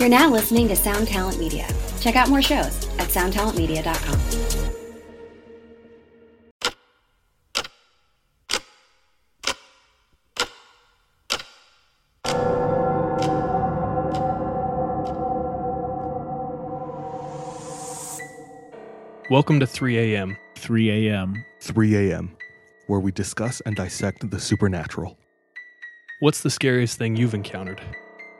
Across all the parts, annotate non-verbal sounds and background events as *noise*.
You're now listening to Sound Talent Media. Check out more shows at soundtalentmedia.com. Welcome to 3 a.m. 3 a.m. 3 a.m., where we discuss and dissect the supernatural. What's the scariest thing you've encountered?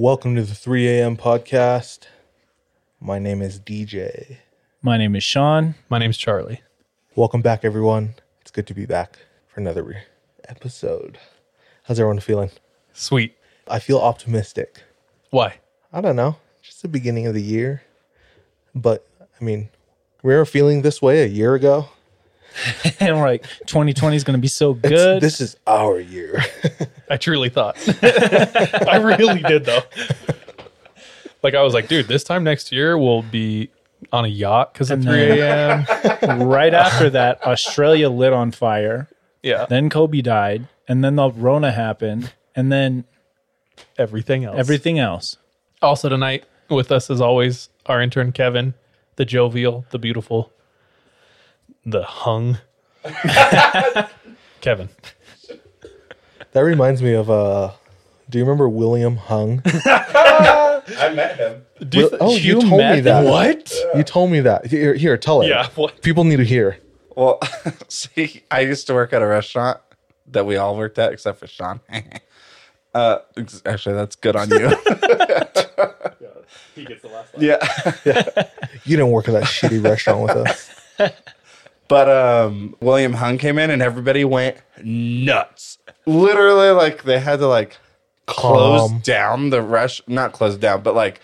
Welcome to the 3 a.m. podcast. My name is DJ. My name is Sean. My name's Charlie. Welcome back, everyone. It's good to be back for another re- episode. How's everyone feeling? Sweet. I feel optimistic. Why? I don't know, just the beginning of the year. But I mean, we were feeling this way a year ago. *laughs* and we're like, 2020 is going to be so It's- good. This is our year. *laughs* I truly thought. *laughs* I really did, though. Like, I was like, dude, this time next year we'll be on a yacht because of 3 a.m. right after that, Australia lit on fire. Yeah. Then Kobe died. And then the Rona happened. And then Everything else. everything else. Also, tonight with us, as always, our intern Kevin, the jovial, the beautiful, the hung. *laughs* Kevin. that reminds me of uh do you remember William Hung? *laughs* I met him. Do you Will- oh, you, you told met me that. him? what? You told me that. Here, here, tell it. Yeah. What? People need to hear. Well, *laughs* see, I used to work at a restaurant that we all worked at except for Sean. uh, actually, that's good on you. He gets the last yeah. You didn't work at that shitty restaurant with us. But um, William Hung came in and everybody went nuts. Literally, like they had to like close Calm. down the rest. Not close down, but like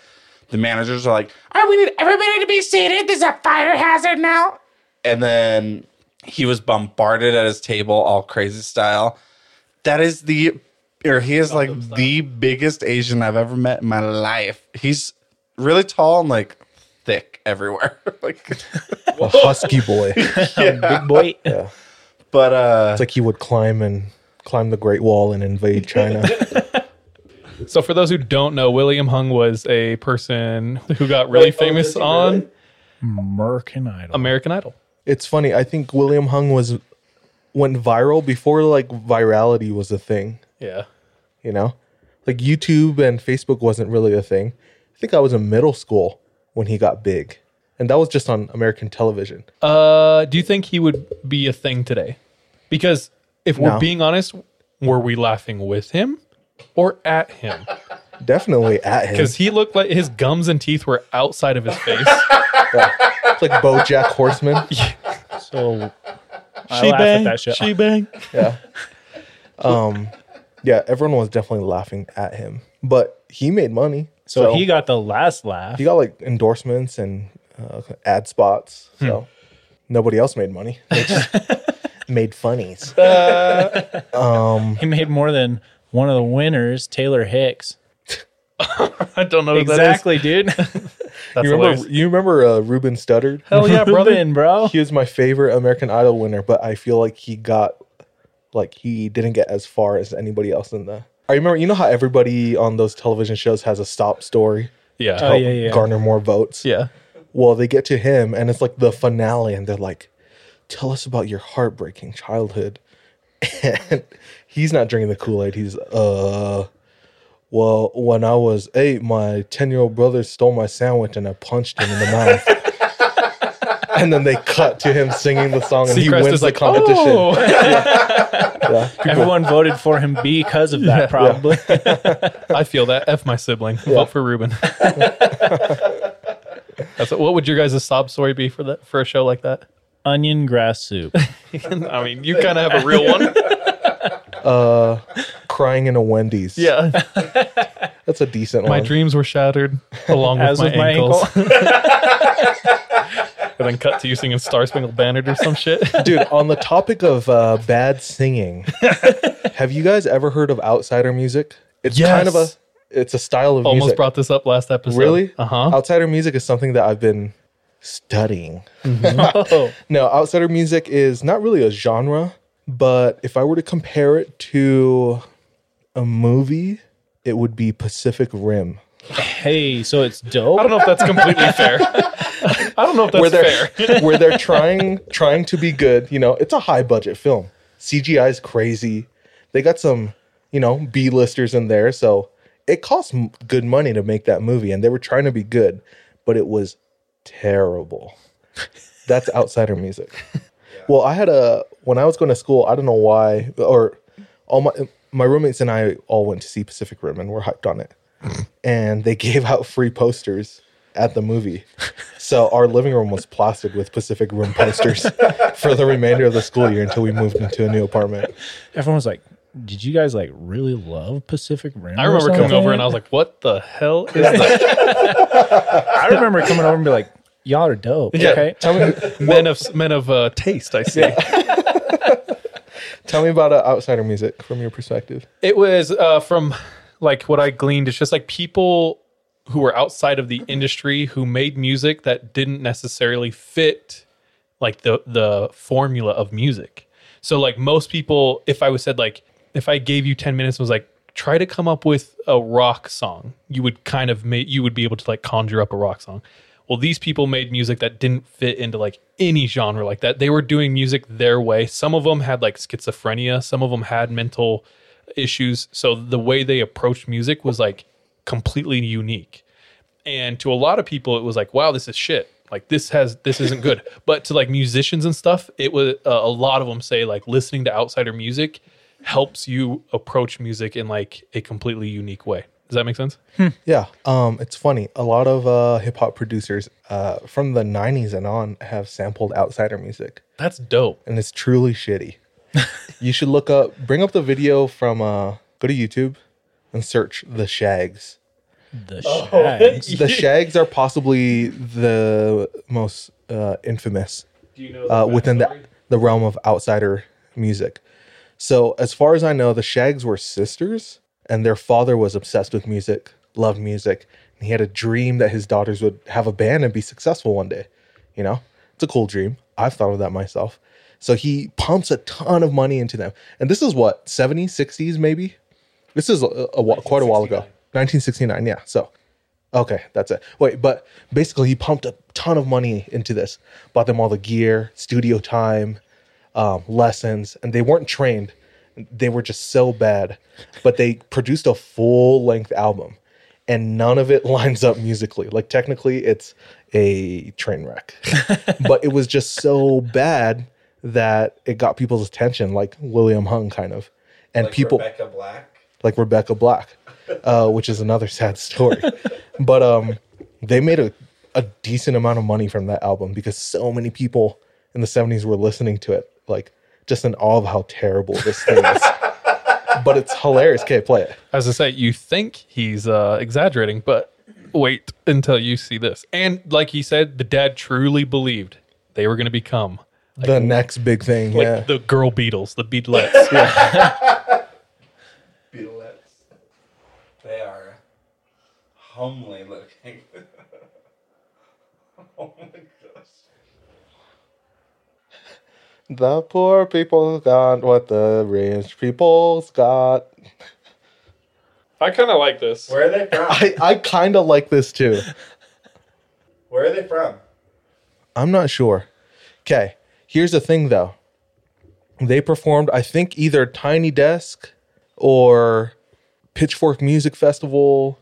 the managers are like, "Oh, we need everybody to be seated. There's a fire hazard now." And then he was bombarded at his table, all crazy style. That is the, or he is like the biggest Asian I've ever met in my life. He's really tall and like thick everywhere. *laughs* like, *laughs* A husky boy. *laughs* Big boy. Yeah. but uh, It's like he would climb and climb the Great Wall and invade China. So, for those who don't know, William Hung was a person who got really famous on American Idol. American Idol. it's funny. I think William Hung was went viral before like virality was a thing. Yeah. You know, like YouTube and Facebook wasn't really a thing. I think I was in middle school when he got big, and that was just on American television. Uh, do you think he would be a thing today? Because if we're No. being honest, were we laughing with him or at him? *laughs* Definitely at him. Because he looked like his gums and teeth were outside of his face. *laughs* It's like BoJack Horseman. *laughs* So I she laugh at bang, that shit. she bang. Yeah. Um. Yeah, everyone was definitely laughing at him, but he made money. So, he got the last laugh. he got like endorsements and uh, ad spots. So nobody else made money. They just *laughs* made funnies. *laughs* um, He made more than one of the winners, Taylor Hicks. *laughs* I don't know who Exactly, dude. that is. You remember? You remember uh, Ruben Studdard? Hell yeah, brother. Ruben, bro. He was my favorite American Idol winner, but I feel like he got like he didn't get as far as anybody else in the. I remember, you know how everybody on those television shows has a stop story Yeah. Oh, yeah, yeah. garner more votes. yeah. Well, they get to him, and it's like the finale, and they're like, "Tell us about your heartbreaking childhood." *laughs* And he's not drinking the Kool Aid. He's, uh, well, when I was eight, my ten-year-old brother stole my sandwich, and I punched him in the mouth. And then they cut to him singing the song, and he wins is the like, competition. "Oh." *laughs* Yeah. *laughs* Everyone voted for him because of that, probably. *laughs* I feel that. F my sibling. Vote for Ruben. That's what, what would your guys' sob story be for that for a show like that? Onion grass soup. I mean, you kind of have a real one. Uh, crying in a Wendy's. Yeah. That's a decent My one. My dreams were shattered along with my with my ankles. ankle. And then cut to you singing Star Spangled Banner or some shit. *laughs* Dude, on the topic of uh, bad singing, *laughs* have you guys ever heard of outsider music? It's kind of a it's a style of Almost music. brought this up last episode. really? Uh huh. Outsider music is something that I've been studying. *laughs* Oh, No, outsider music is not really a genre, but if I were to compare it to a movie, it would be Pacific Rim. Hey, so it's dope. I don't know if that's completely fair. *laughs* I don't know if that's where they're fair. *laughs* where they're trying trying to be good. You know, it's a high budget film. CGI is crazy. They got some, you know, B listers in there, so it cost m- good money to make that movie, and they were trying to be good, but it was terrible. That's outsider music. Well, I had a when I was going to school. I don't know why, or all my my roommates and I all went to see Pacific Rim, and we're hyped on it. And they *laughs* gave out free posters at the movie. So our living room was plastered with Pacific Rim posters *laughs* for the remainder of the school year until we moved into a new apartment. Everyone was like, "Did you guys like really love Pacific Rim?" I remember coming over and I was like, "What the hell is that?" *laughs* I remember coming over and be like, "Y'all are dope." Okay, Tell me, men of men of uh, taste. I see. tell me about uh, outsider music from your perspective. It was uh, from like what I gleaned. is just like people who were outside of the mm-hmm. industry who made music that didn't necessarily fit like the the formula of music. So like most people, if I was said like if I gave you ten minutes and was like try to come up with a rock song, you would kind of make you would be able to like conjure up a rock song. Well, these people made music that didn't fit into like any genre like that. They were doing music their way. Some of them had like schizophrenia, some of them had mental issues. So the way they approached music was like completely unique. And to a lot of people, it was like, wow, this is shit. Like this has this isn't good. *laughs* but to like musicians and stuff, it was uh, a lot of them say like listening to outsider music helps you approach music in like a completely unique way. Does that make sense? Yeah, um, it's funny. A lot of uh, hip hop producers uh, from the '90s and on have sampled outsider music, That's dope. and it's truly shitty. You should look up, bring up the video from. Uh, go to YouTube and search the Shaggs. the Shaggs. The Shaggs are possibly the most uh, infamous Do you know uh, within the the realm of outsider music. So, as far as I know, the Shaggs were sisters, and their father was obsessed with music, loved music, and he had a dream that his daughters would have a band and be successful one day. You know, it's a cool dream. I've thought of that myself. So he pumps a ton of money into them, and this is what 70s, 60s, maybe. This is a, a, wh- quite a while ago, 1969. Yeah. So Okay, that's it. Wait, but basically, he pumped a ton of money into this, bought them all the gear, studio time, um, lessons, and they weren't trained. They were just so bad, but they produced a full length album, and none of it *laughs* lines up musically. Like technically, it's a train wreck, *laughs* but it was just so bad that it got people's attention, like William Hung kind of, and people Rebecca Black. like Rebecca Black, *laughs* uh, which is another sad story. *laughs* but um, they made a, a decent amount of money from that album because so many people in the 70s were listening to it, like just in awe of how terrible this thing is. *laughs* but it's hilarious. Okay, play it. As I say, you think he's uh, exaggerating, but wait until you see this. And like he said, the dad truly believed they were going to become the next big thing. like yeah. the girl Beatles, the Beatlettes. *laughs* Beatlettes. They are homely looking. *laughs* oh my gosh. the poor people got what the rich people's got. I kind of like this. Where are they from? I, I kind of like this too. Where are they from? I'm not sure. Okay, here's the thing though. They performed, I think, either Tiny Desk or Pitchfork Music Festival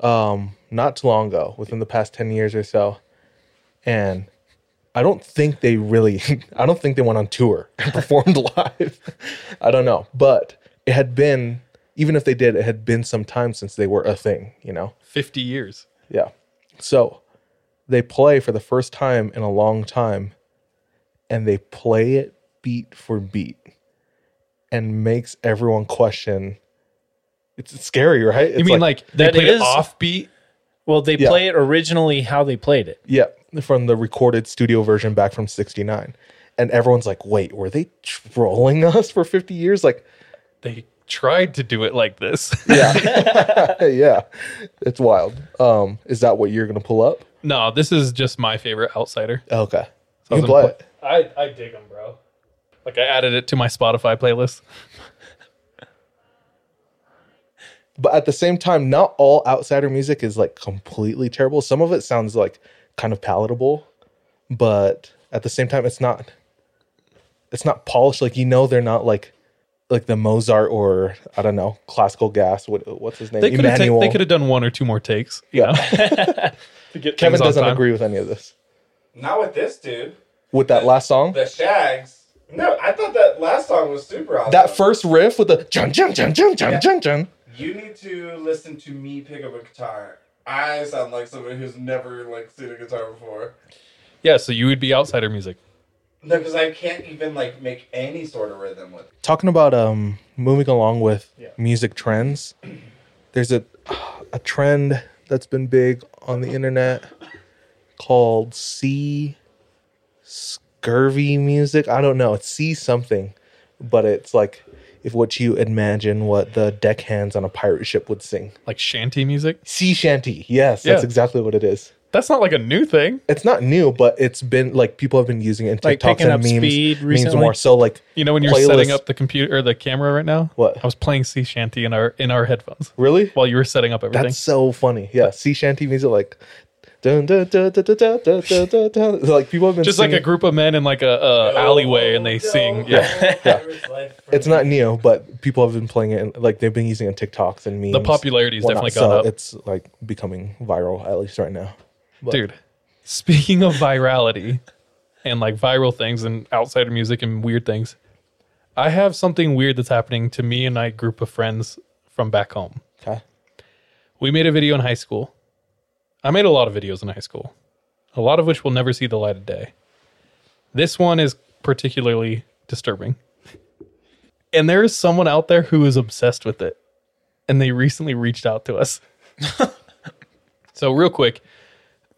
um, not too long ago, within the past 10 years or so. And I don't think they really, *laughs* I don't think they went on tour *laughs* and performed *laughs* live. I don't know. But it had been, even if they did, it had been some time since they were a thing, you know? 50 years. Yeah. So they play for the first time in a long time and they play it beat for beat and makes everyone question It's scary, right? You mean like, they That played is- it offbeat? Well, they Yeah. play it originally how they played it. yeah, from the recorded studio version back from '69, and everyone's like, "Wait, were they trolling us for 50 years?" Like, They tried to do it like this. *laughs* yeah, *laughs* yeah, it's wild. Um, is that what you're gonna pull up? no, this is just my favorite outsider. Okay, I you was play gonna it. I I dig them, bro. Like I added it to my Spotify playlist. *laughs* but at the same time, not all outsider music is like completely terrible. Some of it sounds like kind of palatable, but at the same time, it's not. It's not polished. Like you know, they're not like like the Mozart or I don't know classical gas. What what's his name? They could have Emmanuel. they could have done one or two more takes. You Yeah. know? *laughs* *laughs* to get Kevin doesn't agree with any of this. Not with this dude. With that last song, The Shaggs. No, I thought that last song was super awesome. that first riff with the jun jun jun jun jun Yeah. jun jun. You need to listen to me pick up a guitar. I sound like somebody who's never like seen a guitar before. Yeah, so you would be outsider music. No, because I can't even like make any sort of rhythm with. it. Talking about um moving along with music trends, there's a a trend that's been big on the internet called sea scurvy music. I don't know. It's sea something, but it's like if what you imagine what the deckhands on a pirate ship would sing. Like shanty music. Sea shanty. Yes, that's exactly what it is. That's not like a new thing. It's not new, but it's been like people have been using it in Like TikToks and memes, memes more. So like You know when you're Playlists. setting up the computer or the camera right now? What? I was playing sea shanty in our in our headphones really, while you were setting up everything. that's so funny. Yeah, sea shanty music like. Dun, dun, dun, dun, dun, dun, dun, dun, dun, dun. Like people have been Just like a group of men in like a, a alleyway and they sing. *laughs* Yeah. It's not Neo, but people have been playing it. And, like they've been using it in TikToks and memes. The popularity's whatnot. definitely gone so up. It's like becoming viral at least right now. But- Dude, speaking of virality and like viral things and outsider music and weird things, I have something weird that's happening to me and my group of friends from back home. Okay. We made a video in high school. I made a lot of videos in high school, a lot of which will never see the light of day. This one is particularly disturbing. And there is someone out there who is obsessed with it. And they recently reached out to us. *laughs* so, real quick,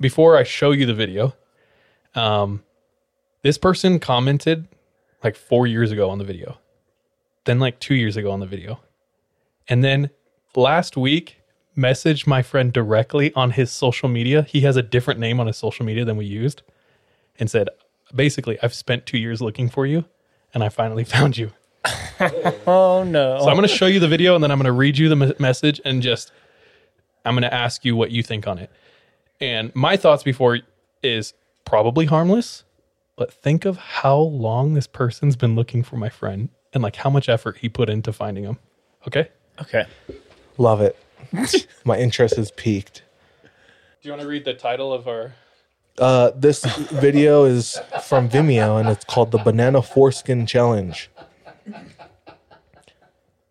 before I show you the video, um, this person commented like four years ago on the video, then like two years ago on the video, and then last week messaged my friend directly on his social media. He has a different name on his social media than we used, and said, basically, I've spent two years looking for you, and I finally *laughs* found you. *laughs* Oh no! So I'm going to show you the video and then I'm going to read you the me- message and just I'm going to ask you what you think on it. And my thoughts before is probably harmless, but think of how long this person's been looking for my friend and like how much effort he put into finding him. Okay? okay. Love it. *laughs* My interest is peaked. Do you want to read the title of our Uh, this video is from Vimeo and it's called the Banana Foreskin Challenge.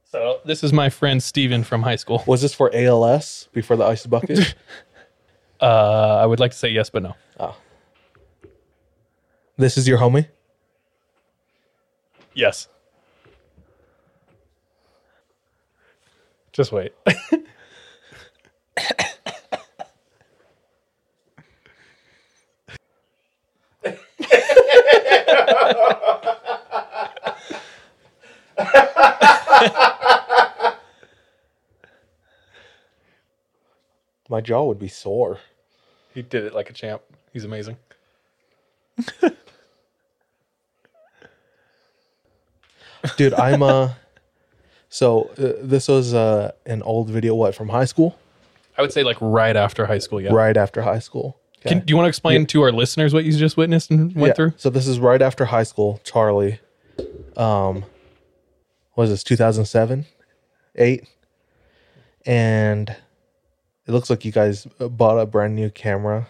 So, this is my friend Steven from high school. Was this for ALS before the ice bucket? *laughs* Uh, I would like to say yes but no. this is your homie? Yes. Just wait. *laughs* *laughs* My jaw would be sore. he did it like a champ. He's amazing. Dude, I'm uh so uh, this was uh an old video what from high school? I would say like right after high school. Yeah. Right after high school. Okay. Can, do you want to explain to our listeners what you just witnessed and went Yeah. through? So this is right after high school, Charlie. Um was this 2007? 8? And it looks like you guys bought a brand new camera.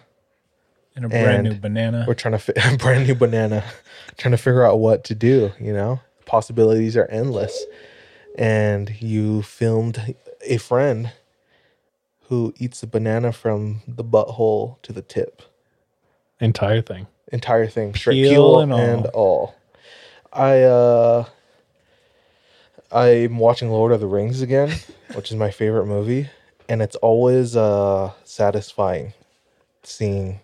And a brand new banana. We're trying to fi- *laughs* brand new banana, trying to figure out what to do, you know? Possibilities are endless. And you filmed a friend who eats the banana from the butthole to the tip. Entire thing. entire thing, Peel peel, and and, all. all. I uh I'm watching Lord of the Rings again, *laughs* which is my favorite movie, and it's always uh satisfying seeing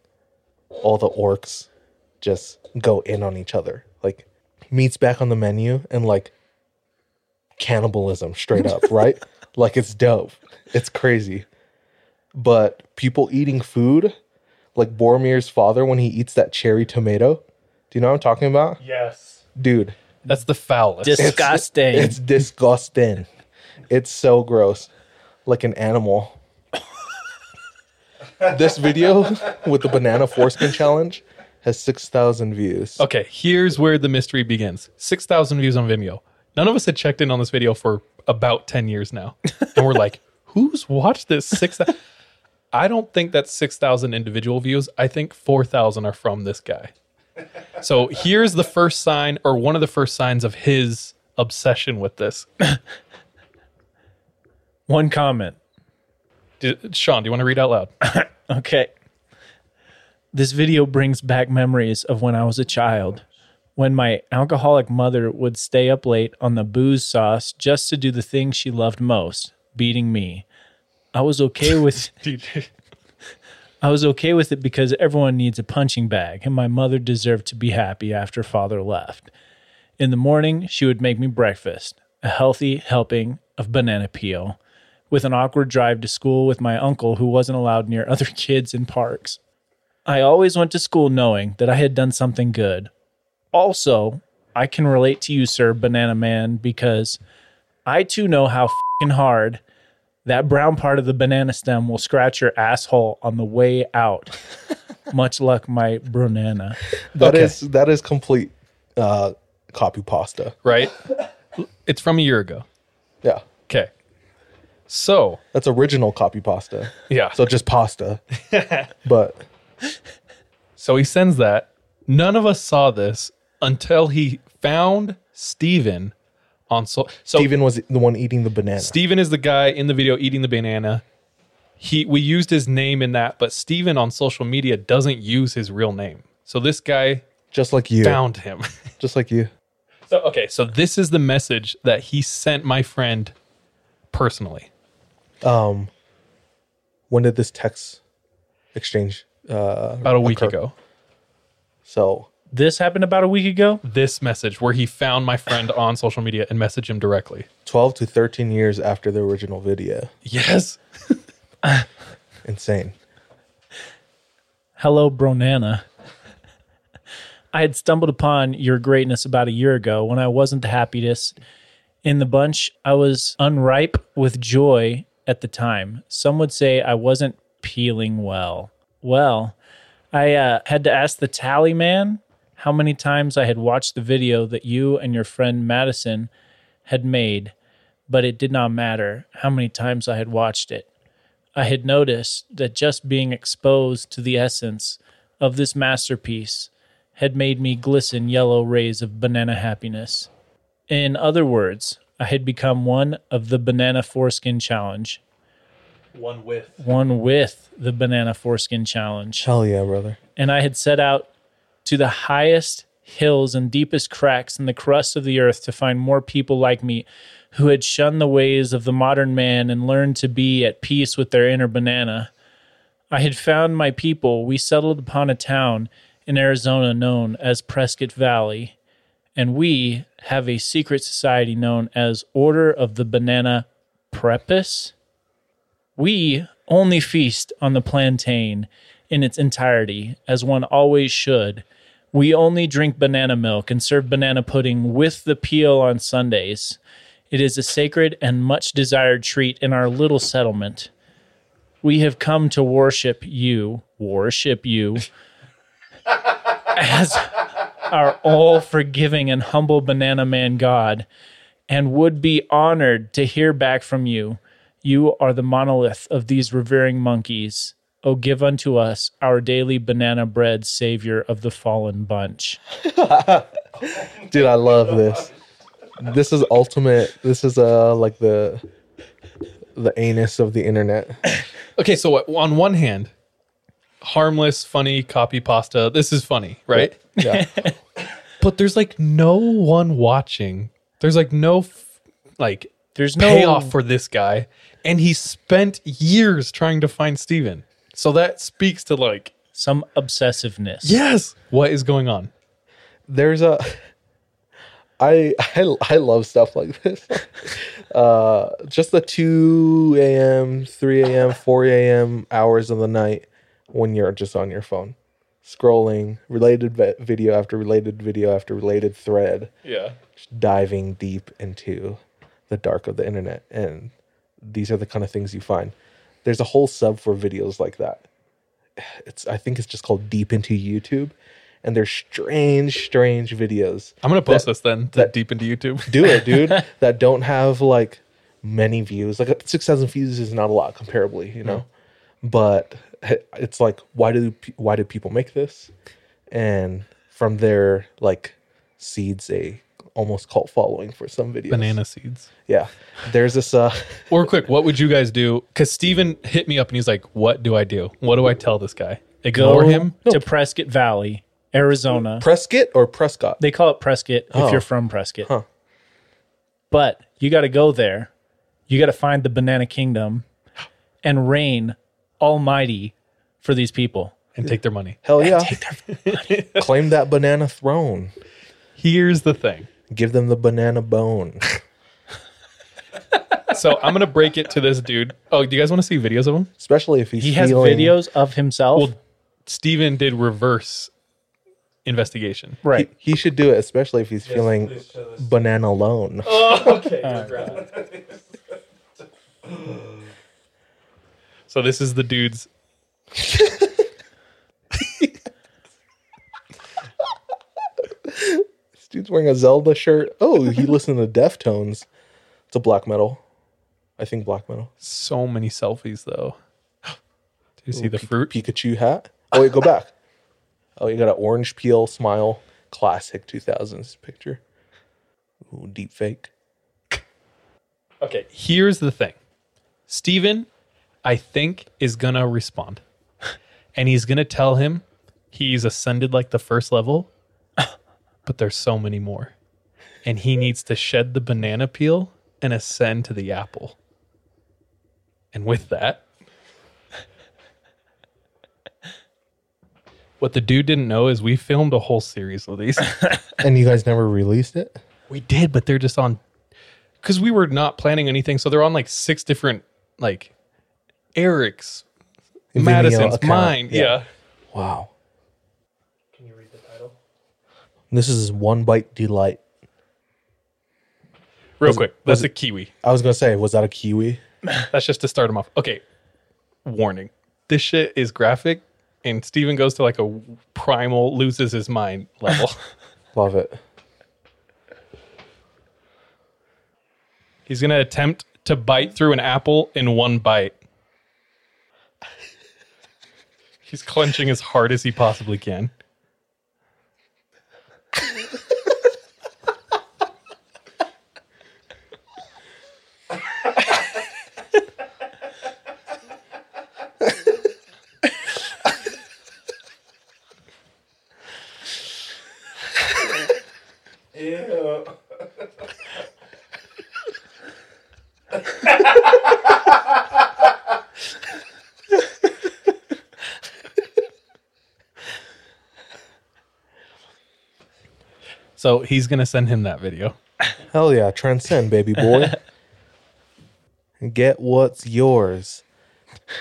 all the orcs just go in on each other. Like meat's back on the menu and like cannibalism straight up, *laughs* right? Like it's dope. It's crazy. But people eating food, like Boromir's father when he eats that cherry tomato. Do you know what I'm talking about? Yes. Dude, That's the foulest. Disgusting. it's disgusting. It's so gross. Like an animal. this video with the banana foreskin challenge has 6,000 views. Okay, here's where the mystery begins. 6,000 views on Vimeo. None of us had checked in on this video for about 10 years now. And we're like, *laughs* who's watched this? 6,000? I don't think that's 6,000 individual views. I think 4,000 are from this guy. So here's the first sign, or one of the first signs of his obsession with this. *coughs* One comment. Sean, do you want to read out loud? *coughs* Okay. This video brings back memories of when I was a child, when my alcoholic mother would stay up late on the booze sauce just to do the thing she loved most, beating me. I was okay with *laughs* Dude, I was okay with it because everyone needs a punching bag, and my mother deserved to be happy after father left. In the morning, she would make me breakfast, a healthy helping of banana peel, with an awkward drive to school with my uncle who wasn't allowed near *laughs* other kids in parks. I always went to school knowing that I had done something good. Also, I can relate to you, sir, Banana Man, because I too know how hard that brown part of the banana stem will scratch your asshole on the way out. *laughs* Much luck, my banana. That Okay. is that is complete uh copy pasta. right? It's from a year ago. Yeah. Okay. So, That's original copy pasta. yeah. So just pasta. *laughs* but So he sends that. None of us saw this until he found Steven on so so Steven was the one eating the banana. Steven is the guy in the video eating the banana. He we used his name in that, but Steven on social media doesn't use his real name. So this guy just like you. found him. *laughs* Just like you. so okay, so this is the message that he sent my friend personally. Um when did this text exchange uh About a week occur? ago. So This happened about a week ago. This message where he found my friend on social media and messaged him directly. 12 to 13 years after the original video. Yes. *laughs* Insane. Hello, Bronana. I had stumbled upon your greatness about a year ago when I wasn't the happiest in the bunch. I was unripe with joy at the time. Some would say I wasn't peeling well. Well, I uh, had to ask the tally man how many times I had watched the video that you and your friend Madison had made, but it did not matter how many times I had watched it. I had noticed that just being exposed to the essence of this masterpiece had made me glisten yellow rays of banana happiness. In other words, I had become one of the banana foreskin challenge, One with. one with the banana foreskin challenge Hell yeah, brother. and I had set out to the highest hills and deepest cracks in the crust of the earth to find more people like me who had shunned the ways of the modern man and learned to be at peace with their inner banana. I had found my people. We settled upon a town in Arizona known as Prescott Valley, and we have a secret society known as Order of the Banana Prepuce. We only feast on the plantain in its entirety, as one always should. We only drink banana milk and serve banana pudding with the peel on Sundays. It is a sacred and much desired treat in our little settlement. We have come to worship you, worship you, as our all forgiving and humble banana man God, and would be honored to hear back from you. You are the monolith of these revering monkeys. O give unto us our daily banana bread, savior of the fallen bunch. *laughs* Dude, I love this. This is ultimate. This is uh like the the anus of the internet. *coughs* Okay, so what, on one hand, harmless, funny copy pasta. This is funny, right? Yeah. *laughs* But there's like no one watching. There's like no f- like There's no payoff for this guy, and he spent years trying to find Steven. So that speaks to like, some obsessiveness. yes, what is going on? there's a *laughs* I, I I love stuff like this. *laughs* Uh, just the two a.m., three a.m., four a.m. hours of the night when you're just on your phone, scrolling related video after related video after related thread, Yeah. diving deep into the dark of the internet, and these are the kind of things you find. There's a whole sub for videos like that. It's I think it's just called Deep into YouTube, and they're strange, strange videos I'm gonna post That- this then to that- deep into YouTube. do it, *laughs* dude. that don't have like many views. Like six thousand views is not a lot comparably, you know. Mm-hmm. But it's like, why do why do people make this? And from there, like seeds a almost cult following for some videos. Banana seeds. Yeah, there's this. uh *laughs* Or quick, what would you guys do? Because Steven hit me up and he's like, "What do I do? What do I tell this guy? Go Ignore him? to Prescott Valley, Arizona. Prescott or Prescott. They call it Prescott Oh. if you're from Prescott. Huh. But you got to go there. You got to find the Banana Kingdom and reign almighty for these people. and take their money." Hell yeah! *laughs* Claim that banana throne. Here's the thing. Give them the banana bone. *laughs* So I'm gonna break it to this dude. Oh, do you guys want to see videos of him? Especially if he's He has feeling- videos of himself. Well, Steven did reverse investigation. right. He should do it, especially if he's feeling banana alone. Uh, so this is the dude's. *laughs* dude's wearing a Zelda shirt. Oh, he *laughs* listened to Deftones. It's a black metal. I think black metal. So many selfies though. *gasps* Do you see the fruit? Pikachu hat. Oh wait, go back. *laughs* Oh, you got an orange peel smile. Classic 2000s picture. Ooh, deep fake. Okay, here's the thing. Steven, I think, is gonna respond. *laughs* And he's gonna tell him he's ascended like the first level, but there's so many more. And he needs to shed the banana peel and ascend to the apple. And with that, *laughs* what the dude didn't know is we filmed a whole series of these. *laughs* And you guys never released it? We did, but they're just on because we were not planning anything. So they're on like six different like Eric's, Vimeo Madison's, account. mine. Yeah. Yeah. Wow. Can you read the title? This is One Bite Delight. Real Was it- quick, that's a kiwi. I was gonna say, was that a kiwi? *laughs* That's just to start him off. Okay. Warning. This shit is graphic, and Steven goes to like a primal loses his mind level. *laughs* Love it. He's gonna attempt to bite through an apple in one bite. He's clenching as hard as he possibly can. So he's gonna send him that video. *laughs* Hell yeah, transcend, baby boy. Get what's yours.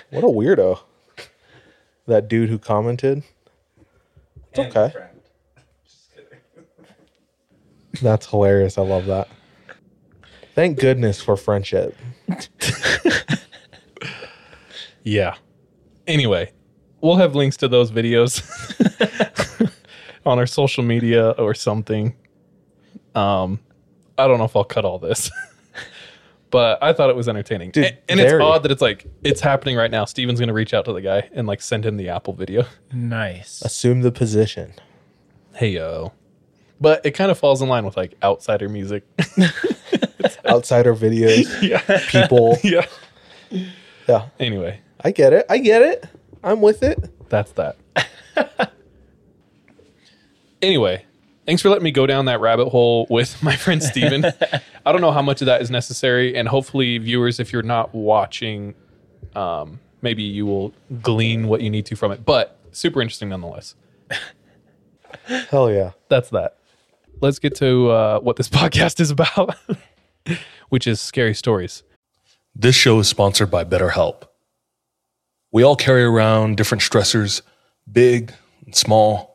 What a weirdo. That dude who commented. It's okay. That's hilarious. I love that. Thank goodness for friendship. *laughs* Yeah. Anyway, we'll have links to those videos *laughs* on our social media or something. Um, I don't know if I'll cut all this, *laughs* but I thought it was entertaining. Dude, and and it's odd that it's like it's happening right now. Steven's gonna reach out to the guy and like send him the Apple video. Nice. Assume the position. Hey yo. But it kind of falls in line with like outsider music. *laughs* Outsider videos. *laughs* yeah. People. Yeah. Yeah. Anyway, I get it. I get it. I'm with it. that's that. Anyway, thanks for letting me go down that rabbit hole with *laughs* my friend Steven. I don't know how much of that is necessary, and hopefully, viewers, if you're not watching, um, maybe you will glean what you need to from it. But super interesting nonetheless. *laughs* Hell yeah. That's that. Let's get to uh, what this *laughs* podcast is about, which is scary stories. This show is sponsored by BetterHelp. We all carry around different stressors, big and small.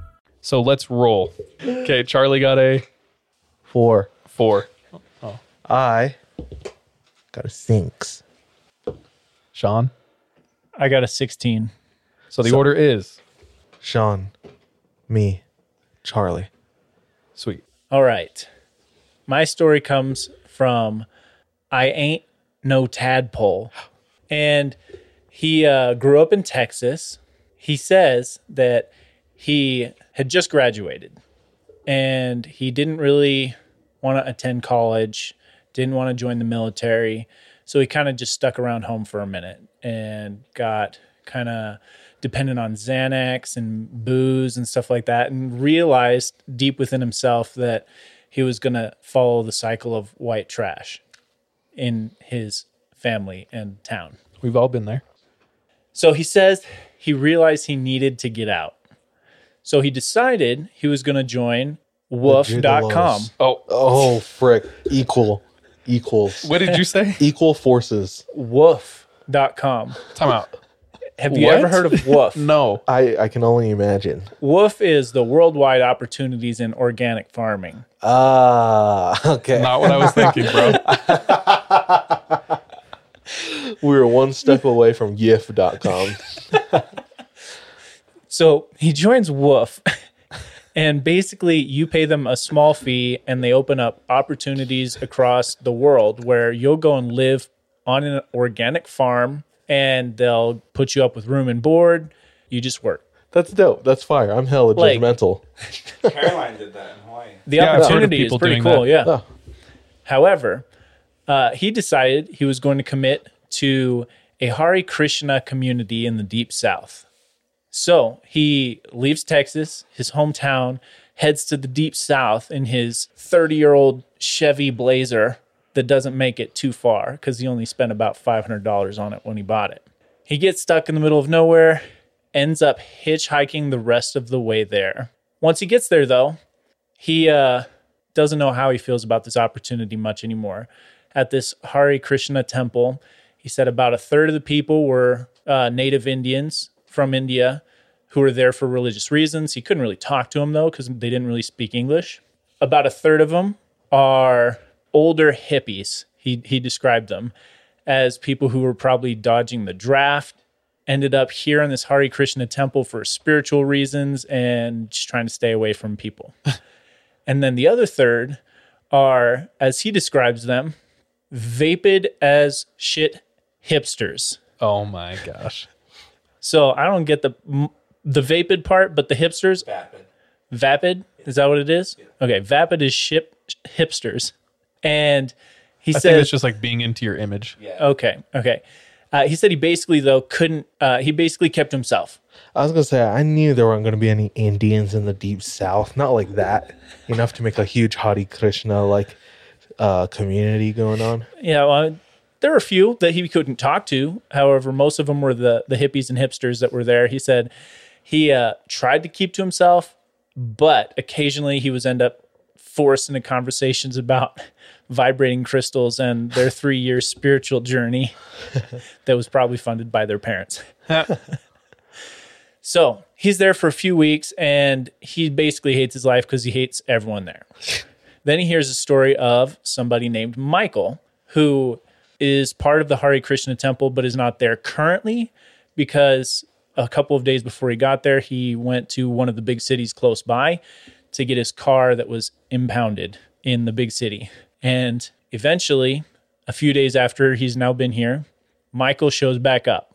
So let's roll. Okay, Charlie got a Four. four. I got a six. Sean. I got a 16. So the order is Sean, me, Charlie. sweet. All right. My story comes from I Ain't No Tadpole. And he uh, grew up in Texas. He says that he had just graduated and he didn't really want to attend college, didn't want to join the military. So he kind of just stuck around home for a minute and got kind of dependent on Xanax and booze and stuff like that, and realized deep within himself that he was going to follow the cycle of white trash in his family and town. We've all been there. So he says he realized he needed to get out. So he decided he was going to join woof.com. Gigolos. Oh, Oh, frick. Equal. Equals. what did you say? *laughs* Equal forces. Woof.com. Time out. Have you What? ever heard of Woof? *laughs* No. I, I can only imagine. Woof is the worldwide opportunities in organic farming. Ah, *laughs* okay. Not what I was thinking, bro. We were one step away from gif.com. So he joins Woof, *laughs* and basically you pay them a small fee, and they open up opportunities across the world where you'll go and live on an organic farm, and they'll put you up with room and board. You just work. That's dope. That's fire. I'm hella Like- judgmental. *laughs* Caroline did that in Hawaii. The Yeah, I've heard of opportunity is people pretty doing cool. that. Yeah. Oh. However, uh, he decided he was going to commit to a Hare Krishna community in the deep south. So he leaves Texas, his hometown, heads to the deep south in his 30 year old Chevy Blazer that doesn't make it too far because he only spent about $500 on it when he bought it. He gets stuck in the middle of nowhere, ends up hitchhiking the rest of the way there. Once he gets there, though, he uh, doesn't know how he feels about this opportunity much anymore. At this Hare Krishna temple, he said about a third of the people were uh, native Indians from India who were there for religious reasons. He couldn't really talk to them though because they didn't really speak English. About a third of them are older hippies. He he described them as people who were probably dodging the draft, ended up here in this Hare Krishna temple for spiritual reasons and just trying to stay away from people. *laughs* and then the other third are, as he describes them, vapid as shit hipsters. Oh my gosh. So I don't get the the vapid part, but the hipsters. Vapid. Vapid is that what it is? Okay, vapid is ship hipsters. And he I said, it's just like being into your image. okay, okay. Uh, he said he basically though couldn't. Uh, he basically kept himself. I was gonna say I knew there weren't gonna be any Indians in the deep south, not like that, enough to make a huge Hare Krishna like uh, community going on. Yeah, well, there were a few that he couldn't talk to. However, most of them were the the hippies and hipsters that were there. He said he uh, tried to keep to himself, but occasionally he was end up forced into conversations about *laughs* vibrating crystals and their three year spiritual journey *laughs* that was probably funded by their parents. *laughs* so he's there for a few weeks and he basically hates his life because he hates everyone there. Then he hears a story of somebody named Michael who is part of the Hare Krishna temple but is not there currently because a couple of days before he got there, he went to one of the big cities close by to get his car that was impounded in the big city. And eventually, a few days after he's now been here, Michael shows back up.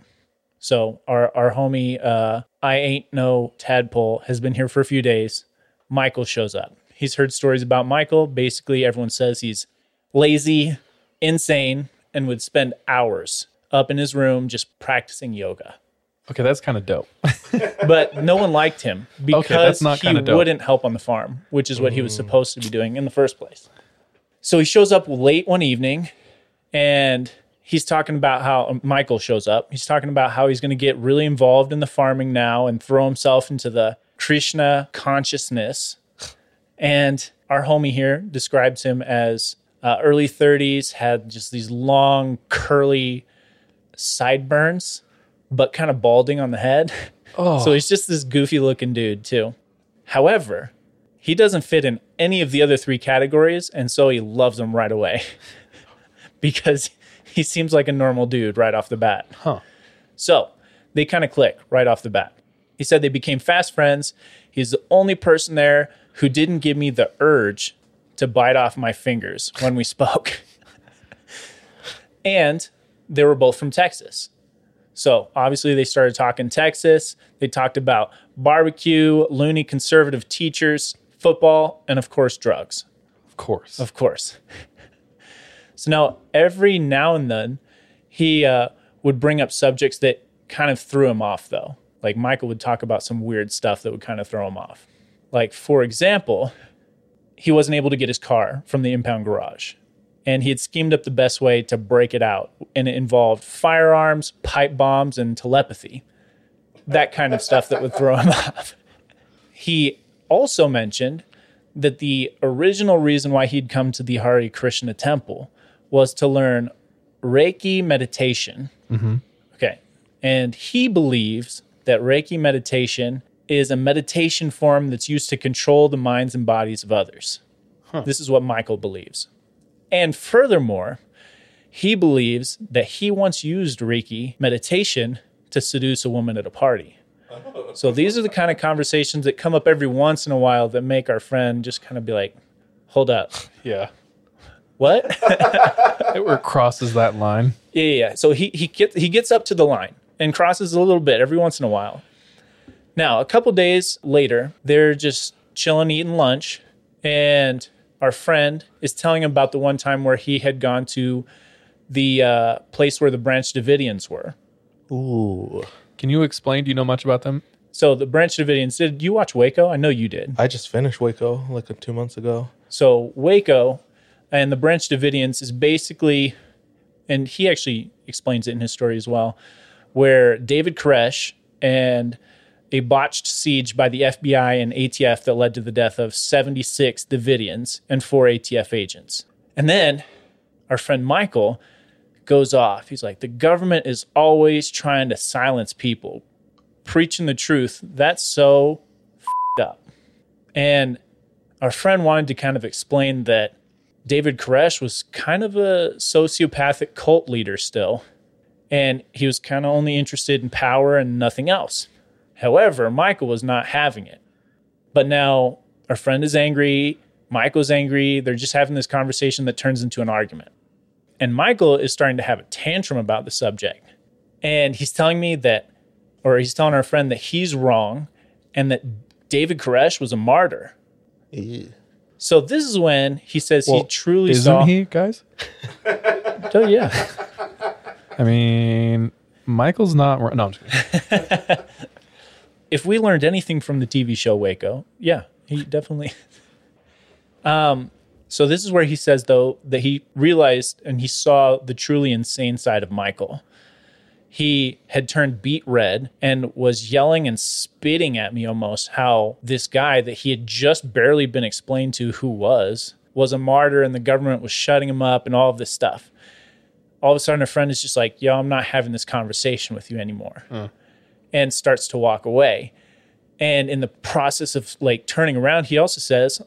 So our our homie, uh, I ain't no tadpole, has been here for a few days. Michael shows up. He's heard stories about Michael. Basically, everyone says he's lazy, insane, and would spend hours up in his room just practicing yoga. Okay, that's kind of dope. *laughs* But no one liked him *laughs* because not he wouldn't help on the farm, which is what he was mm. supposed to be doing in the first place. So he shows up late one evening and he's talking about how um, Michael shows up. He's talking about how he's going to get really involved in the farming now and throw himself into the Krishna consciousness. And our homie here describes him as uh, early 30s, had just these long, curly sideburns, but kind of balding on the head. *laughs* So he's just this goofy looking dude, too. However, he doesn't fit in any of the other three categories, and so he loves him right away *laughs* because he seems like a normal dude right off the bat. Huh. So they kind of click right off the bat. He said they became fast friends. He's the only person there who didn't give me the urge to bite off my fingers when we spoke. and they were both from Texas. So obviously they started talking Texas. They talked about barbecue, loony conservative teachers, football, and of course drugs. Of course. Of course. so now every now and then he uh, would bring up subjects that kind of threw him off though. Like Michael would talk about some weird stuff that would kind of throw him off. Like for example, he wasn't able to get his car from the impound garage. And he had schemed up the best way to break it out. And it involved firearms, pipe bombs, and telepathy. That kind of stuff that would throw him *laughs* off. He also mentioned that the original reason why he'd come to the Hare Krishna temple was to learn Reiki meditation. Mm-hmm. Okay. And he believes that Reiki meditation is a meditation form that's used to control the minds and bodies of others. This is what Michael believes. And furthermore, he believes that he once used Reiki meditation to seduce a woman at a party. Oh. So these are the kind of conversations that come up every once in a while that make our friend just kind of be like, hold up. *laughs* yeah. What? *laughs* It crosses that line. Yeah, yeah, yeah. So he he gets he gets up to the line and crosses a little bit every once in a while. Now, a couple days later, they're just chilling, eating lunch, and our friend is telling him about the one time where he had gone to the uh, place where the Branch Davidians were. Ooh, Can you explain? Do you know much about them? So the Branch Davidians. Did you watch Waco? I know you did. I just finished Waco like two months ago. So Waco and the Branch Davidians is basically, and he actually explains it in his story as well, where David Koresh and a botched siege by the FBI and ATF that led to the death of 76 Davidians and four ATF agents. And then our friend Michael goes off. He's like, the government is always trying to silence people. Preaching the truth, that's so up. And our friend wanted to kind of explain that David Koresh was kind of a sociopathic cult leader still, and he was kind of only interested in power and nothing else. However, Michael was not having it. But now our friend is angry, Michael's angry, they're just having this conversation that turns into an argument. And Michael is starting to have a tantrum about the subject. And he's telling me that, or he's telling our friend that he's wrong and that David Koresh was a martyr. So this is when he says he truly Isn't saw. he, guys? *laughs* Oh yeah. I mean, Michael's not. No, I'm just kidding. *laughs* if we learned anything from the TV show Waco, yeah, he definitely. *laughs* um, so this is where he says though that he realized and he saw the truly insane side of Michael. He had turned beet red and was yelling and spitting at me almost how this guy that he had just barely been explained to who was was a martyr and the government was shutting him up and all of this stuff. All of a sudden, a friend is just like, "Yo, I'm not having this conversation with you anymore," and starts to walk away. And in the process of like turning around, he also says,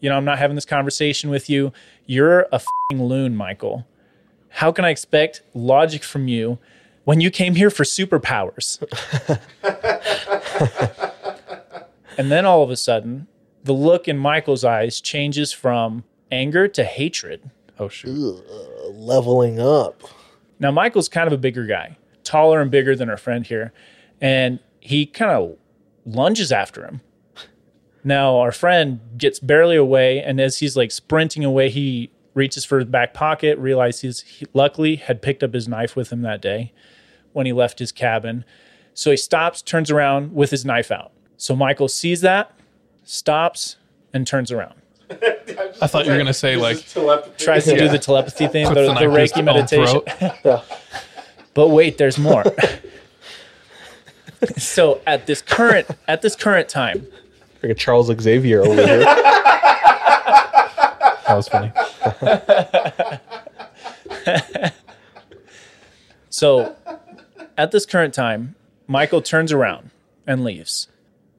You know, I'm not having this conversation with you. You're a fing loon, Michael. How can I expect logic from you when you came here for superpowers? *laughs* and then all of a sudden, the look in Michael's eyes changes from anger to hatred. Oh shoot! Leveling up. Now, Michael's kind of a bigger guy, taller and bigger than our friend here. And he kind of lunges after him. Now, our friend gets barely away. And as he's like sprinting away, he reaches for his back pocket, realizes he luckily had picked up his knife with him that day when he left his cabin. So he stops, turns around with his knife out. So Michael sees that, stops, and turns around. I thought you were gonna say like Tries to do the telepathy thing, Puts the, the the knife in his Reiki meditation. throat. *laughs* But wait, there's more. *laughs* *laughs* so at this current at this current time, Like a Charles Xavier over here. *laughs* that was funny. *laughs* so at this current time, Michael turns around and leaves.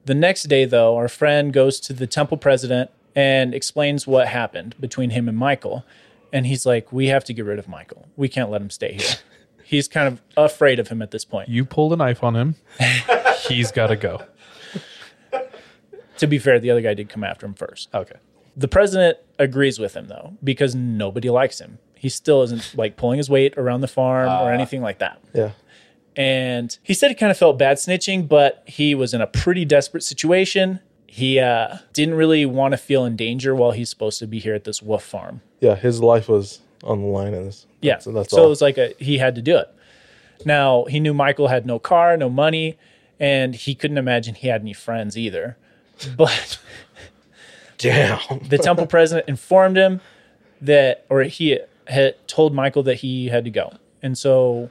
The next day, though, our friend goes to the temple president and explains what happened between him and Michael. And he's like, We have to get rid of Michael. We can't let him stay here. He's kind of afraid of him at this point. You pulled a knife on him. *laughs* He's got to go. To be fair, the other guy did come after him first. Okay. The president agrees with him though, because nobody likes him. He still isn't like pulling his weight around the farm or anything like that. yeah. And he said he kind of felt bad snitching, but he was in a pretty desperate situation. He uh, didn't really want to feel in danger while he's supposed to be here at this wolf farm. Yeah. His life was on the line in this. Yeah. So that's so all. it was like a, he had to do it. Now, he knew Michael had no car, no money, and he couldn't imagine he had any friends either. *laughs* But Damn. the temple *laughs* president informed him that, or he had told Michael that he had to go. And so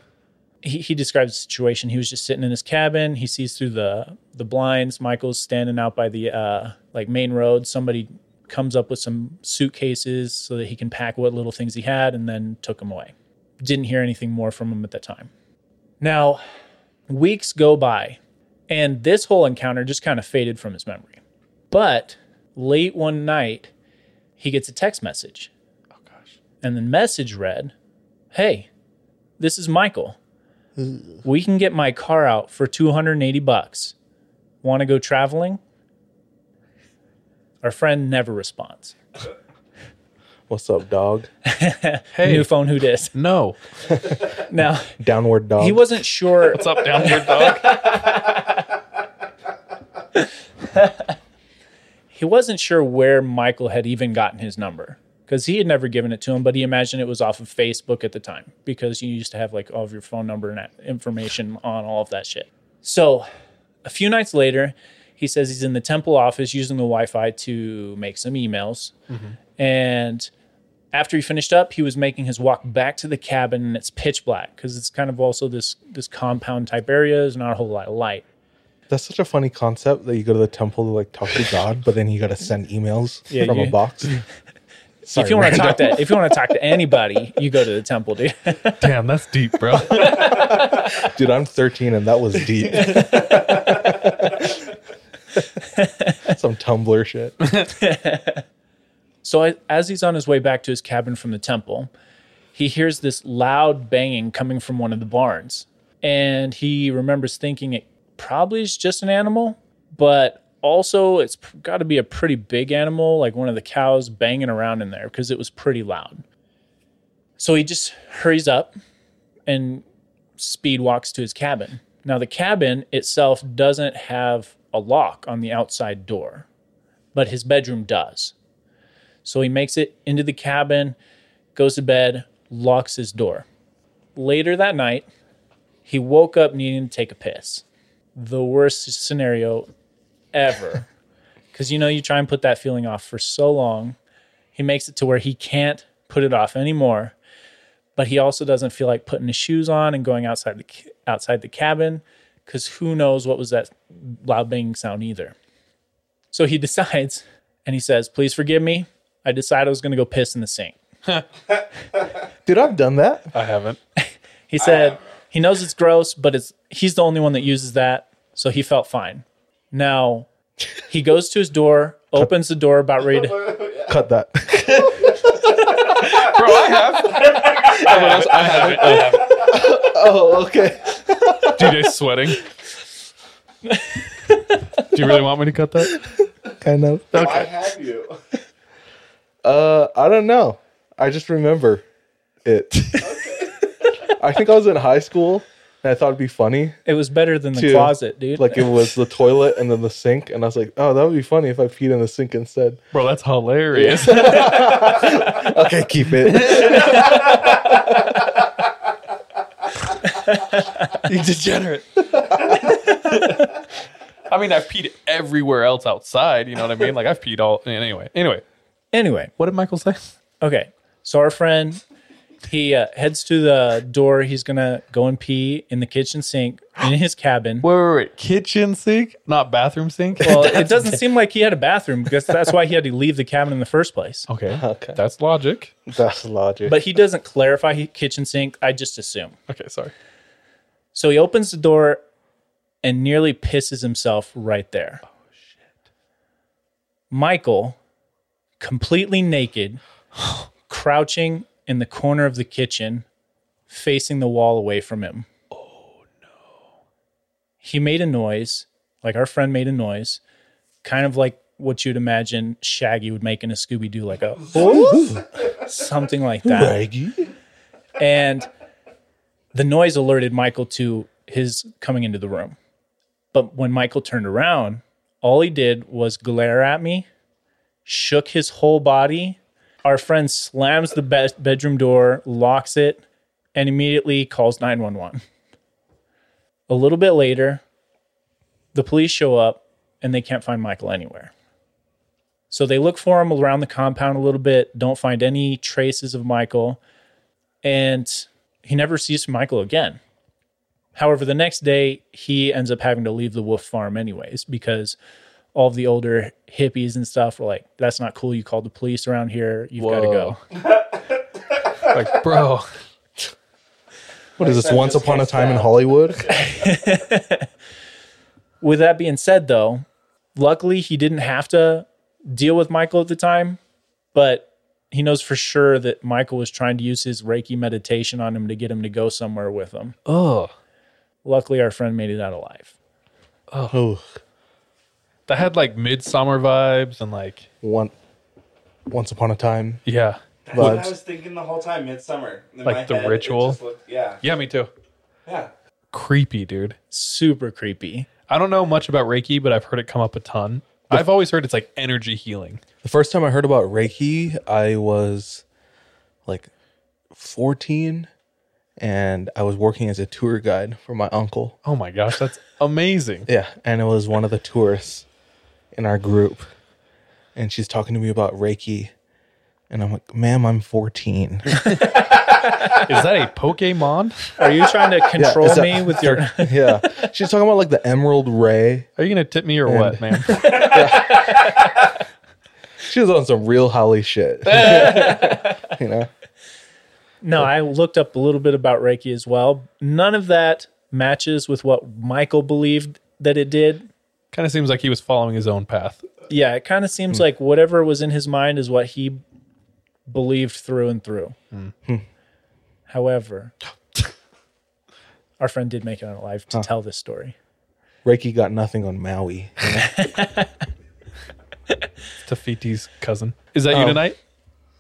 he, he describes the situation. He was just sitting in his cabin. He sees through the, the blinds. Michael's standing out by the uh, like main road. Somebody comes up with some suitcases so that he can pack what little things he had and then took him away. Didn't hear anything more from him at that time. Now, weeks go by, and this whole encounter just kind of faded from his memory. But late one night, he gets a text message. Oh, gosh. And the message read, Hey, this is Michael. We can get my car out for 280 bucks. Want to go traveling? Our friend never responds. What's up, dog? *laughs* Hey, New phone, who dis? no. *laughs* Now, Downward dog. he wasn't sure. What's up, down here, dog? *laughs* he wasn't sure where Michael had even gotten his number because he had never given it to him, but he imagined it was off of Facebook at the time because you used to have like all of your phone number and information on all of that shit. So a few nights later, he says he's in the temple office using the Wi Fi to make some emails. Mm-hmm. And after he finished up, he was making his walk back to the cabin and it's pitch black because it's kind of also this this compound type area. There's not a whole lot of light. That's such a funny concept that you go to the temple to like talk to God, but then you got to send emails *laughs* Yeah, from you- a box. *laughs* if you want to talk to if you want to talk to anybody, you go to the temple, dude. *laughs* Damn, that's deep, bro. Dude, I'm 13 and that was deep. *laughs* Some Tumblr shit. *laughs* So as he's on his way back to his cabin from the temple, he hears this loud banging coming from one of the barns. And he remembers thinking it probably is just an animal, but also it's got to be a pretty big animal, like one of the cows banging around in there because it was pretty loud. So he just hurries up and speed walks to his cabin. Now, the cabin itself doesn't have a lock on the outside door, but his bedroom does. So he makes it into the cabin, goes to bed, locks his door. Later that night, he woke up needing to take a piss. The worst scenario ever. *laughs* Because you know, you try and put that feeling off for so long. He makes it to where he can't put it off anymore. But he also doesn't feel like putting his shoes on and going outside the outside the cabin because who knows what was that loud banging sound either. So he *laughs* decides and he says, Please forgive me. I decided I was going to go piss in the sink. *laughs* Dude, I've done that. I haven't. *laughs* He said he knows it's gross, but it's he's the only one that uses that, so he felt fine. Now he goes to his door, opens the door, about ready to. Cut that. Bro, I have. Everyone else, I haven't. I haven't. oh, okay. DJ's sweating. Do you really want me to cut that? Kind of. Why have you? Uh, I don't know. I just remember it. *laughs* I think I was in high school and I thought it'd be funny. It was better than the Two. closet, dude. Like it was the toilet and then the sink, and I was like, "Oh, that would be funny if I peed in the sink instead." Bro, that's hilarious. *laughs* Okay, keep it. you degenerate. I mean, I've peed everywhere else outside. You know what I mean? Like I've peed all. Anyway, anyway. anyway, What did Michael say? okay. So our friend, he uh, heads to the door. He's gonna go and pee in the kitchen sink in his cabin. Wait, wait, wait. Kitchen sink, not bathroom sink. Well, *laughs* it doesn't seem like he had a bathroom because that's why he had to leave the cabin in the first place. Okay, Okay. that's logic. That's logic. But he doesn't clarify he- kitchen sink. I just assume. Okay, sorry. So he opens the door and nearly pisses himself right there. Oh, shit. Michael, completely naked, *gasps* crouching in the corner of the kitchen, facing the wall away from him. Oh, no. He made a noise, like our friend made a noise, kind of like what you'd imagine Shaggy would make in a Scooby Doo, like a something like that Raggy. and the noise alerted Michael to his coming into the room. But when Michael turned around, all he did was glare at me, shook his whole body. Our friend slams the be- bedroom door, locks it, and immediately calls 911. A little bit later, the police show up and they can't find Michael anywhere. So they look for him around the compound a little bit, don't find any traces of Michael and he never sees Michael again. However, the next day he ends up having to leave the wolf farm anyways because all of the older hippies and stuff were like, "That's not cool. You called the police around here. You've got to go." *laughs* Like, bro, What is this? Once upon a time in Hollywood. *laughs* With that being said, though, luckily he didn't have to deal with Michael at the time, but he knows for sure that Michael was trying to use his Reiki meditation on him to get him to go somewhere with him. oh, Luckily, our friend made it out alive. Oh, that had like midsummer vibes and like, one. Once upon a time. yeah, That's what I Vibes. was thinking the whole time. Midsummer, In Like my the head, it ritual? just looked- yeah, yeah, me too. yeah. Creepy, dude. Super creepy. I don't know much about Reiki, but I've heard it come up a ton. I've always heard it's like energy healing. The first time I heard about Reiki, I was like 14 and I was working as a tour guide for my uncle. Oh my gosh, that's amazing. Yeah, and it was one of the tourists in our group. And she's talking to me about Reiki. And I'm like, ma'am, I'm 14. *laughs* Is that a Pokemon? Are you trying to control is that- me with your *laughs* yeah. She's talking about like the emerald ray. Are you gonna tip me or what, man? *laughs* She was on some real Holly shit. you know? No, I looked up a little bit about Reiki as well. None of that matches with what Michael believed that it did. Kind of seems like he was following his own path. Yeah, it kind of seems hmm. like whatever was in his mind is what he believed through and through. Hmm. Hmm. However, *laughs* our friend did make it out alive to tell this story. Reiki got nothing on Maui. *laughs* Te Fiti's cousin. Is that you Oh. tonight?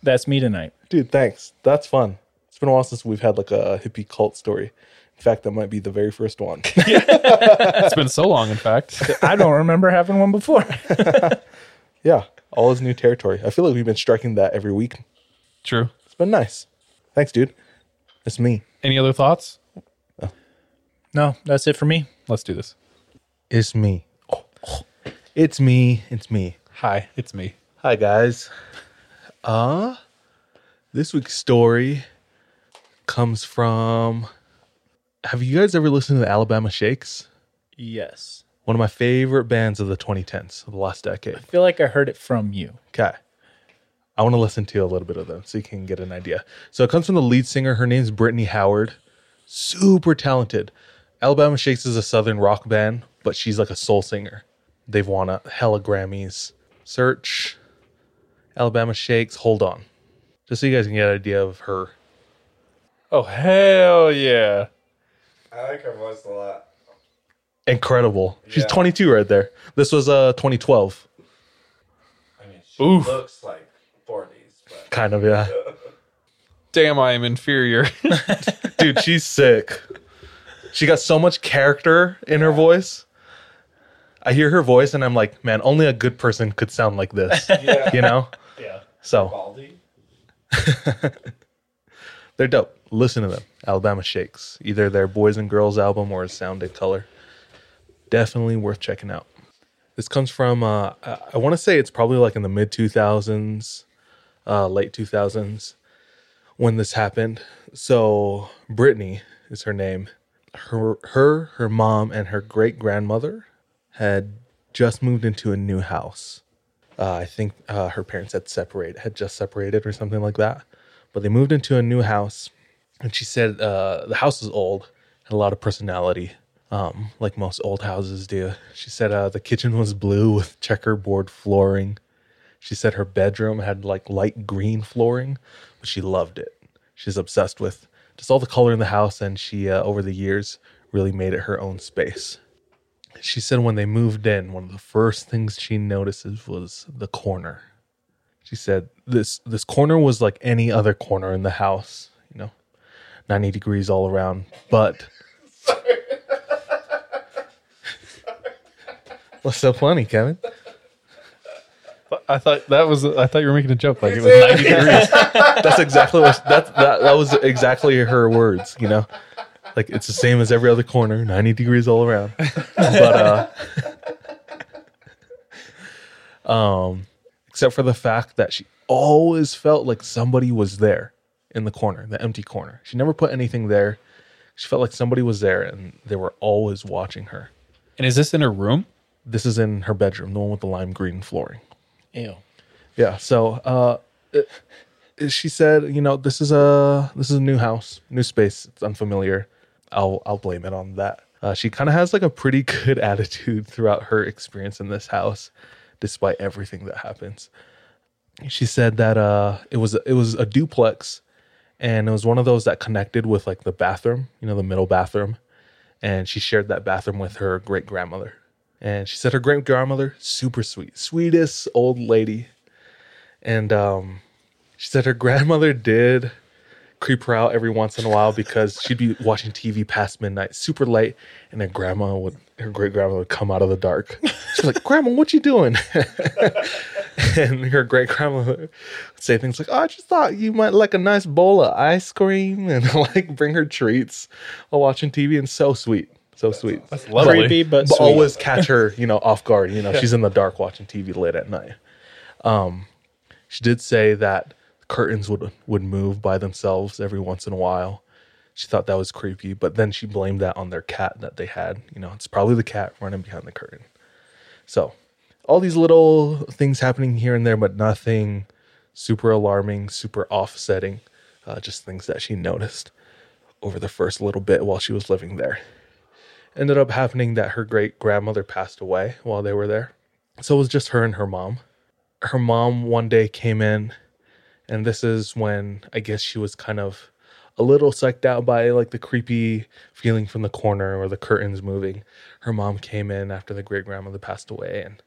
That's me tonight. Dude, thanks. That's fun. It's been a while since we've had like a hippie cult story. In fact, that might be the very first one. *laughs* *laughs* It's been so long, in fact. *laughs* I don't remember having one before. yeah. All is new territory. I feel like we've been striking that every week. True. It's been nice. Thanks, dude. It's me. Any other thoughts? No, that's it for me. Let's do this. It's me. It's me. It's me. Hi, it's me. Hi guys. Uh this week's story comes from Have you guys ever listened to the Alabama Shakes? Yes. One of my favorite bands of the 2010s, of the last decade. I feel like I heard it from you. Okay. I want to listen to a little bit of them so you can get an idea. So it comes from the lead singer. Her name's Brittany Howard. Super talented. Alabama Shakes is a southern rock band, but she's like a soul singer. They've won a hella Grammys. Search Alabama Shakes. Hold on. Just so you guys can get an idea of her. Oh hell yeah! I like her voice a lot. Incredible. She's Yeah. 22 right there. This was uh 2012. I mean, she Oof. looks like 40s, but Kind of, yeah. *laughs* Damn, I am inferior. *laughs* Dude, she's sick. She got so much character in her voice. I hear her voice and I'm like, man, only a good person could sound like this. *laughs* You know? Yeah. So Baldy. they're dope. Listen to them. Alabama Shakes. Either their Boys and Girls album or Sound and Color. Definitely worth checking out. This comes from uh I, want to say it's probably like in the mid 2000s, uh late 2000s when this happened. So Brittany is her name. Her her her mom and her great grandmother had just moved into a new house. Uh, I think uh, her parents had separated, had just separated or something like that. But they moved into a new house, and she said uh, the house was old, had a lot of personality, um, like most old houses do. She said uh, the kitchen was blue with checkerboard flooring. She said her bedroom had like light green flooring, but she loved it. She's obsessed with just all the color in the house, and she uh, over the years really made it her own space. She said when they moved in, one of the first things she notices was the corner. She said this this corner was like any other corner in the house, 90 degrees all around. But *laughs* What's so funny, Kevin? I thought that was. I thought you were making a joke. Like it *laughs* was ninety degrees. That's exactly what that, that that was exactly her words, you know. Like it's the same as every other corner, 90 degrees all around. But uh *laughs* um except for the fact that she always felt like somebody was there in the corner, the empty corner. She never put anything there. She felt like somebody was there and they were always watching her. And is this in her room? This is in her bedroom, the one with the lime green flooring. Ew. Yeah. So uh, it- she said, you know, this is a this is a new house, new space. It's unfamiliar. I'll I'll blame it on that. Uh, she kind of has like a pretty *laughs* good attitude throughout her experience in this house, despite everything that happens. She said that uh, it was it was a duplex, and it was one of those that connected with like the bathroom, you know, the middle bathroom, and she shared that bathroom with her great grandmother. And she said her great grandmother, super sweet, sweetest old lady. And um, she said her *laughs* grandmother did creep her out every once in a while because she'd be watching TV past midnight, super late, and her grandma would, her great grandma would come out of the dark. She's like, "Grandma, what you doing?" *laughs* *laughs* and her great grandma would say things like, "Oh, I just thought you might like a nice bowl of ice cream," *laughs* and like bring her treats while watching TV. And so sweet, so sweet That's lovely. Creepy, but, but sweet. always catch her, you know, off guard. You know, she's in the dark watching TV late at night. Um, she did say that curtains would would move by themselves every once in a while. She thought that was creepy, but then she blamed that on their cat that they had. You know, it's probably the cat running behind the curtain. So, all these little things happening here and there, but nothing super alarming, super offsetting. Uh, just things that she noticed over the first little bit while she was living there ended up happening that her great grandmother passed away while they were there. So it was just her and her mom. Her mom one day came in, and this is when I guess she was kind of a little psyched out by like the creepy feeling from the corner or the curtains moving. Her mom came in after the great grandmother passed away and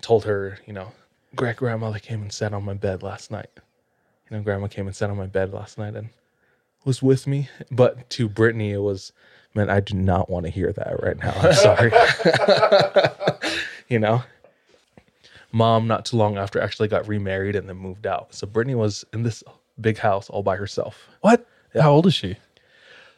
told her, you know, great grandmother came and sat on my bed last night. You know, grandma came and sat on my bed last night and was with me. But to Brittany, it was, man, I do not want to hear that right now. I'm sorry. *laughs* you know? mom, not too long after, actually got remarried and then moved out. So Brittany was in this big house all by herself. What? How old is she?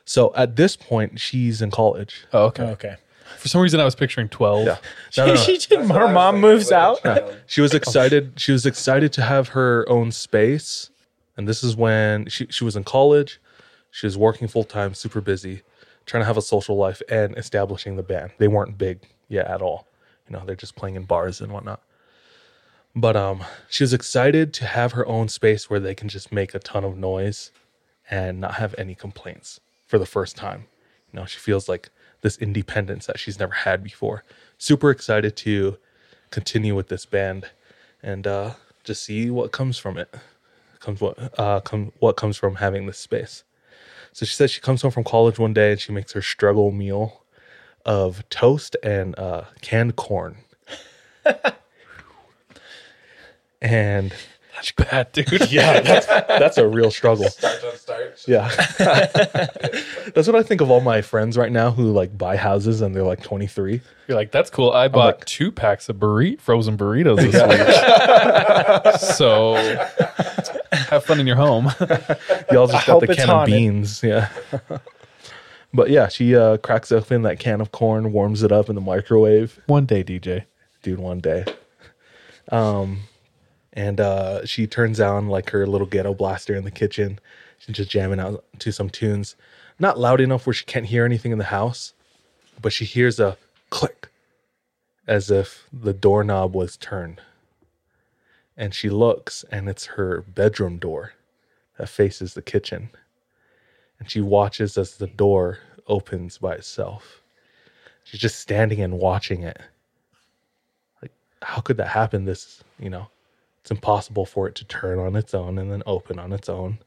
So at this point, she's in college. Oh, okay. Okay. For some reason, I was picturing 12. Yeah. No, no, no. she did. Her mom moves out. She was excited. She was excited to have her own space. And this is when she, she was in college. She was working full time, super busy, trying to have a social life and establishing the band. They weren't big yet at all. You know, they're just playing in bars and whatnot. But um, she was excited to have her own space where they can just make a ton of noise and not have any complaints for the first time. You know, she feels like this independence that she's never had before. Super excited to continue with this band and uh, just see what comes from it. Comes what uh, come what comes from having this space. So she says she comes home from college one day and she makes her struggle meal of toast and uh, canned corn. *laughs* and That's bad, dude. yeah, that's, that's a real struggle. Start, don't. Yeah. *laughs* That's what I think of all my friends right now who like buy houses and they're like 23. You're like, that's cool. I bought like- two packs of burrito, frozen burritos this week. *laughs* so have fun in your home. *laughs* Y'all just got the it's can haunted. of beans. Yeah. but yeah, she uh, cracks open that can of corn, warms it up in the microwave. One day, DJ. Dude, one day. Um, and uh, she turns on like her little ghetto blaster in the kitchen. She's just jamming out to some tunes. Not loud enough where she can't hear anything in the house, but she hears a click as if the doorknob was turned. And she looks, and it's her bedroom door that faces the kitchen. And she watches as the door opens by itself. She's just standing and watching it. Like, how could that happen? This, you know, it's impossible for it to turn on its own and then open on its own.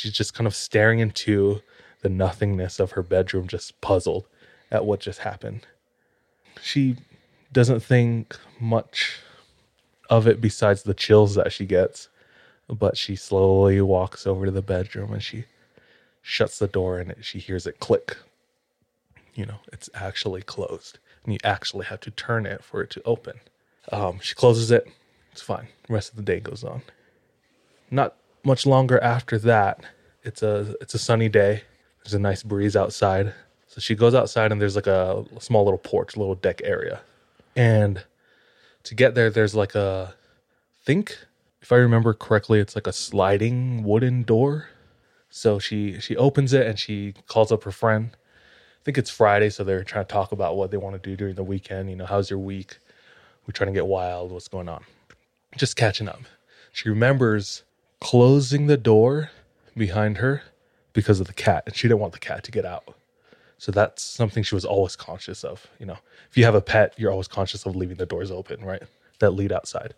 She's just kind of staring into the nothingness of her bedroom, just puzzled at what just happened. She doesn't think much of it besides the chills that she gets, but she slowly walks over to the bedroom and she shuts the door and she hears it click. You know, it's actually closed, and you actually have to turn it for it to open. Um, she closes it. It's fine. The rest of the day goes on. Not much longer after that, it's a it's a sunny day. There's a nice breeze outside. So she goes outside and there's like a small little porch, little deck area. And to get there, there's like a think if I remember correctly, it's like a sliding wooden door. So she she opens it and she calls up her friend. I think it's Friday, so they're trying to talk about what they want to do during the weekend. You know, how's your week? We're trying to get wild. What's going on? Just catching up. She remembers closing the door behind her because of the cat, and she didn't want the cat to get out. So that's something she was always conscious of. You know, if you have a pet, you're always conscious of leaving the doors open, right? That lead outside.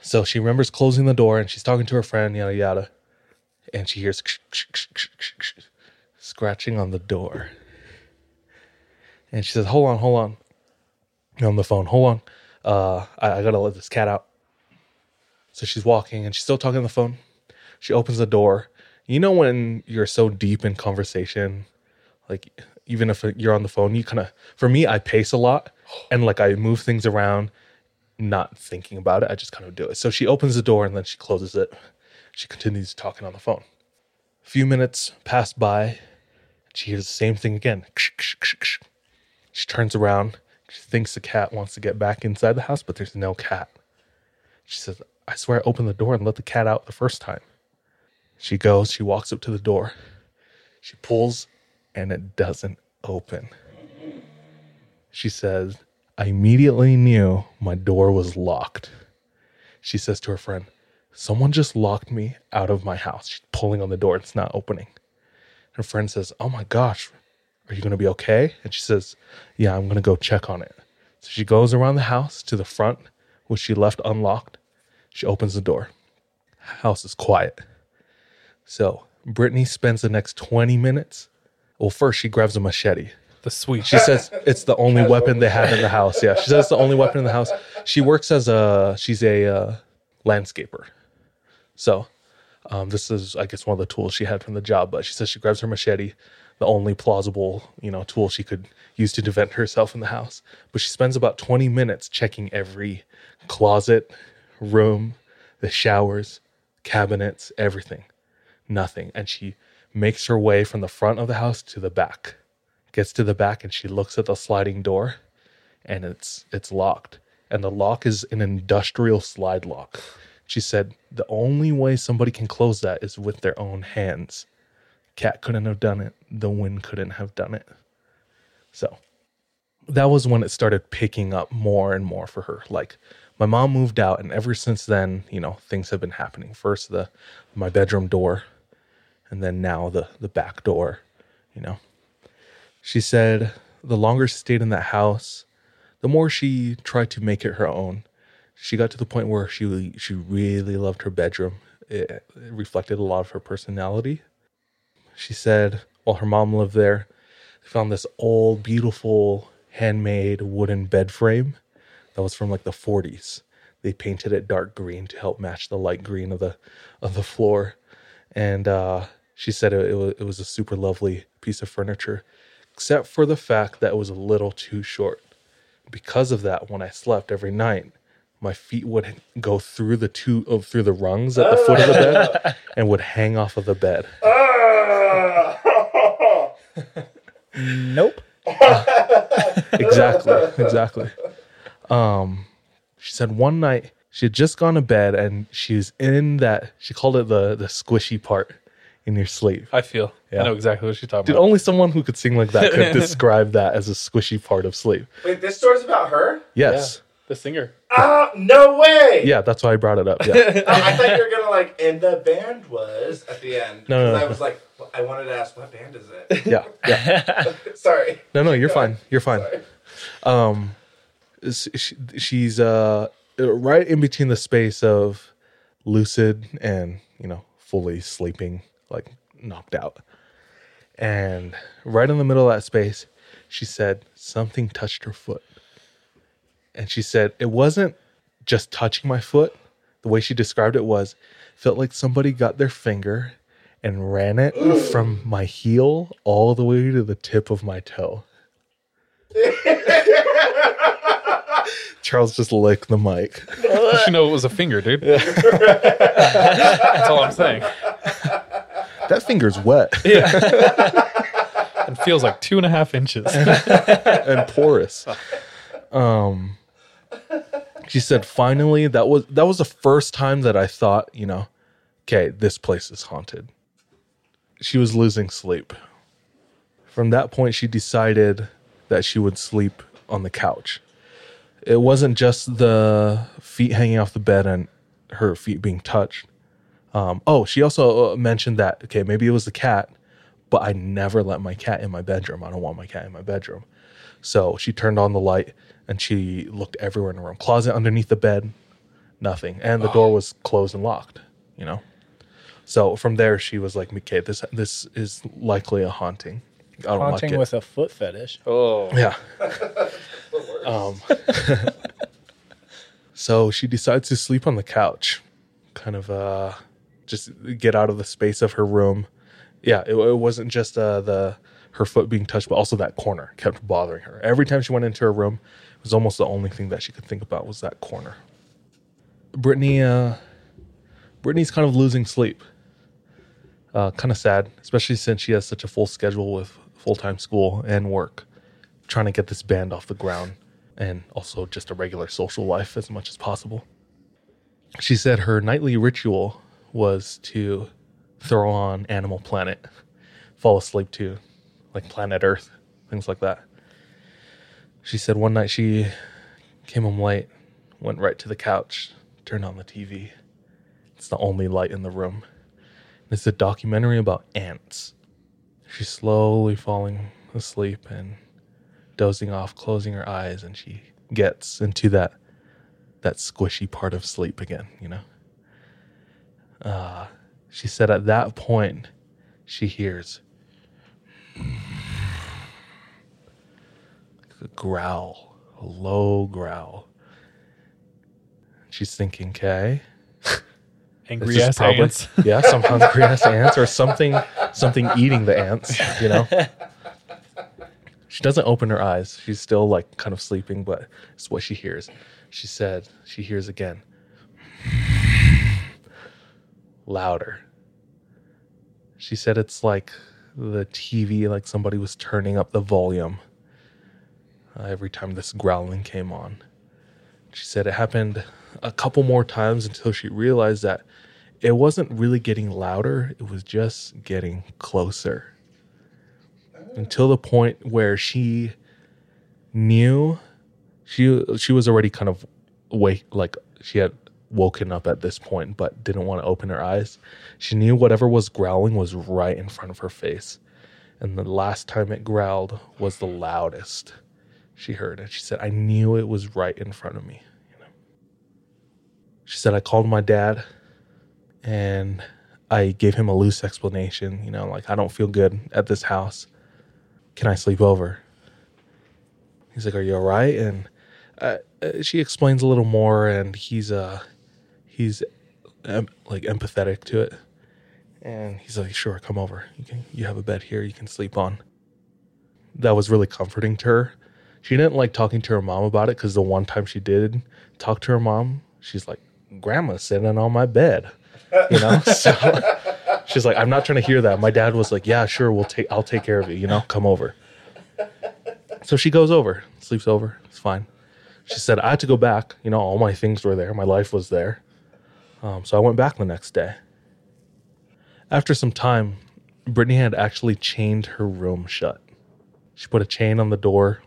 So she remembers closing the door and she's talking to her friend, yada yada, and she hears scratching on the door. And she says, Hold on, hold on. on the phone, hold on. Uh, I, I gotta let this cat out. So she's walking and she's still talking on the phone. She opens the door. You know, when you're so deep in conversation, like even if you're on the phone, you kind of, for me, I pace a lot and like I move things around, not thinking about it. I just kind of do it. So she opens the door and then she closes it. She continues talking on the phone. A few minutes pass by. She hears the same thing again. She turns around. She thinks the cat wants to get back inside the house, but there's no cat. She says, I swear I opened the door and let the cat out the first time. She goes, she walks up to the door. She pulls, and it doesn't open. She says, I immediately knew my door was locked. She says to her friend, Someone just locked me out of my house. She's pulling on the door, it's not opening. Her friend says, Oh my gosh, are you going to be okay? And she says, Yeah, I'm going to go check on it. So she goes around the house to the front, which she left unlocked. She opens the door. House is quiet. So Brittany spends the next 20 minutes. Well, first she grabs a machete. The sweet. She says it's the only weapon they have in the house. Yeah, she says it's the only weapon in the house. She works as a she's a uh, landscaper. So um, this is I guess one of the tools she had from the job. But she says she grabs her machete, the only plausible, you know, tool she could use to defend herself in the house. But she spends about 20 minutes checking every closet, room, the showers, cabinets, everything. Nothing. And she makes her way from the front of the house to the back. Gets to the back and she looks at the sliding door and it's it's locked. And the lock is an industrial slide lock. She said the only way somebody can close that is with their own hands. Cat couldn't have done it. The wind couldn't have done it. So that was when it started picking up more and more for her. Like my mom moved out, and ever since then, you know, things have been happening. First the my bedroom door, and then now the the back door. You know, she said the longer she stayed in that house, the more she tried to make it her own. She got to the point where she she really loved her bedroom. It, it reflected a lot of her personality. She said while her mom lived there, they found this old, beautiful, handmade wooden bed frame that was from like the 40s. They painted it dark green to help match the light green of the of the floor, and uh, she said it, it was it was a super lovely piece of furniture, except for the fact that it was a little too short. Because of that, when I slept every night, my feet would go through the two of through the rungs at the foot of the bed *laughs* and would hang off of the bed. *laughs* Nope. *laughs* exactly exactly um she said one night she had just gone to bed and she was in that she called it the the squishy part in your sleep I feel. Yeah. I know exactly what she's talking Dude, about. only someone who could sing like that could *laughs* describe that as a squishy part of sleep Wait, this story's about her? yes the singer. Oh, no way! yeah, that's why i brought it up yeah *laughs* I, I thought you were gonna like, and the band was at the end. No, no, 'Cause no. I was like, I wanted to ask, what band is it? yeah yeah *laughs* Sorry. no no you're fine you're fine Sorry. um s- she, she's uh right in between the space of lucid and you know fully sleeping like knocked out. And right in the middle of that space she said something touched her foot. And she said it wasn't just touching my foot. The way she described it was felt like somebody got their finger and ran it from my heel all the way to the tip of my toe *laughs* Charles just licked the mic. You should know it was a finger, dude. That's all I'm saying. That finger's wet *laughs* It feels like two and a half inches. *laughs* and porous. Um, she said, finally, that was that was the first time that I thought, you know, okay, this place is haunted. She was losing sleep. From that point, she decided that she would sleep on the couch. It wasn't just the feet hanging off the bed and her feet being touched. Um, oh, she also uh, mentioned that okay, maybe it was the cat, but I never let my cat in my bedroom. I don't want my cat in my bedroom. So she turned on the light and she looked everywhere in the room. Closet underneath the bed, nothing, and the door was closed and locked. You know. So from there, she was like, "Okay, this this is likely a haunting. I don't Haunting like with a foot fetish. Oh, Yeah. *laughs* um, *laughs* so she decides to sleep on the couch, kind of uh, just get out of the space of her room. Yeah, it, it wasn't just uh, the her foot being touched, but also that corner kept bothering her. Every time she went into her room, it was almost the only thing that she could think about was that corner. Brittany, uh, Brittany's kind of losing sleep. Uh, kind of sad, especially since she has such a full schedule with full time school and work trying to get this band off the ground and also just a regular social life as much as possible. She said her nightly ritual was to throw on Animal Planet, fall asleep to like Planet Earth, things like that. She said one night she came home late, went right to the couch, turned on the TV. It's the only light in the room. It's a documentary about ants. She's slowly falling asleep and dozing off, closing her eyes, and she gets into that that squishy part of sleep again, you know. Uh, she said at that point she hears a growl, a low growl. She's thinking, okay, Angry ass probably- ants. *laughs* Yeah, some hungry ass ants or something something eating the ants, you know. *laughs* She doesn't open her eyes. She's still like kind of sleeping, but it's what she hears. She said she hears again. *sighs* Louder. She said it's like the TV, like somebody was turning up the volume uh, every time this growling came on. She said it happened a couple more times until she realized that it wasn't really getting louder, it was just getting closer. Until the point where she knew she she was already kind of awake like she had woken up at this point but didn't want to open her eyes. She knew whatever was growling was right in front of her face. And the last time it growled was the loudest she heard. And she said, I knew it was right in front of me. She said, I called my dad and I gave him a loose explanation. You know, like, I don't feel good at this house. Can I sleep over? He's like, Are you all right? And uh, uh, she explains a little more, and he's uh, he's like empathetic to it. And he's like, Sure, come over. You can, you have a bed here. You can sleep on. That was really comforting to her. She didn't like talking to her mom about it because the one time she did talk to her mom, she's like, Grandma's sitting on my bed. You know? *laughs* so she's like, I'm not trying to hear that. My dad was like, Yeah, sure, we'll take I'll take care of you, you know, come over. So she goes over, sleeps over, it's fine. She said, I had to go back. You know, all my things were there, my life was there. Um, so I went back the next day. After some time, Brittany had actually chained her room shut. She put a chain on the door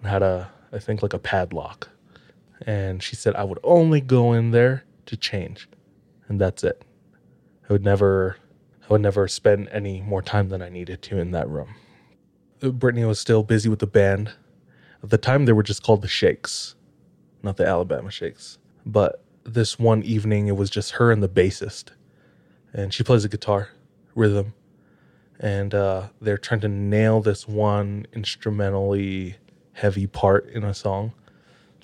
and had a, I think, like a padlock. And she said, I would only go in there to change. And that's it. I would never, I would never spend any more time than I needed to in that room. Brittany was still busy with the band. At the time, they were just called the Shakes, not the Alabama Shakes. But this one evening, it was just her and the bassist. And she plays the guitar, rhythm. And uh, they're trying to nail this one instrumentally heavy part in a song,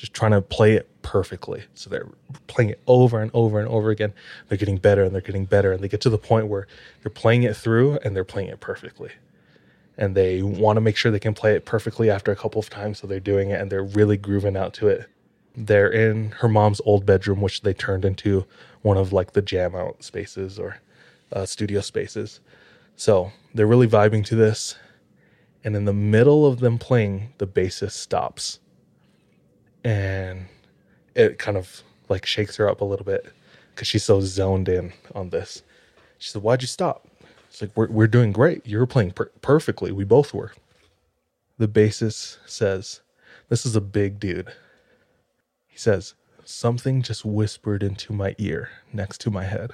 just trying to play it perfectly. So they're playing it over and over and over again. They're getting better and they're getting better. And they get to the point where they're playing it through and they're playing it perfectly and they want to make sure they can play it perfectly after a couple of times. So they're doing it and they're really grooving out to it. They're in her mom's old bedroom, which they turned into one of like the jam out spaces or uh, studio spaces. So they're really vibing to this. And in the middle of them playing, the bassist stops. And it kind of like shakes her up a little bit because she's so zoned in on this. She said, Why'd you stop? It's like, we're, we're doing great. You're playing per- perfectly. We both were. The bassist says, This is a big dude. He says, Something just whispered into my ear next to my head.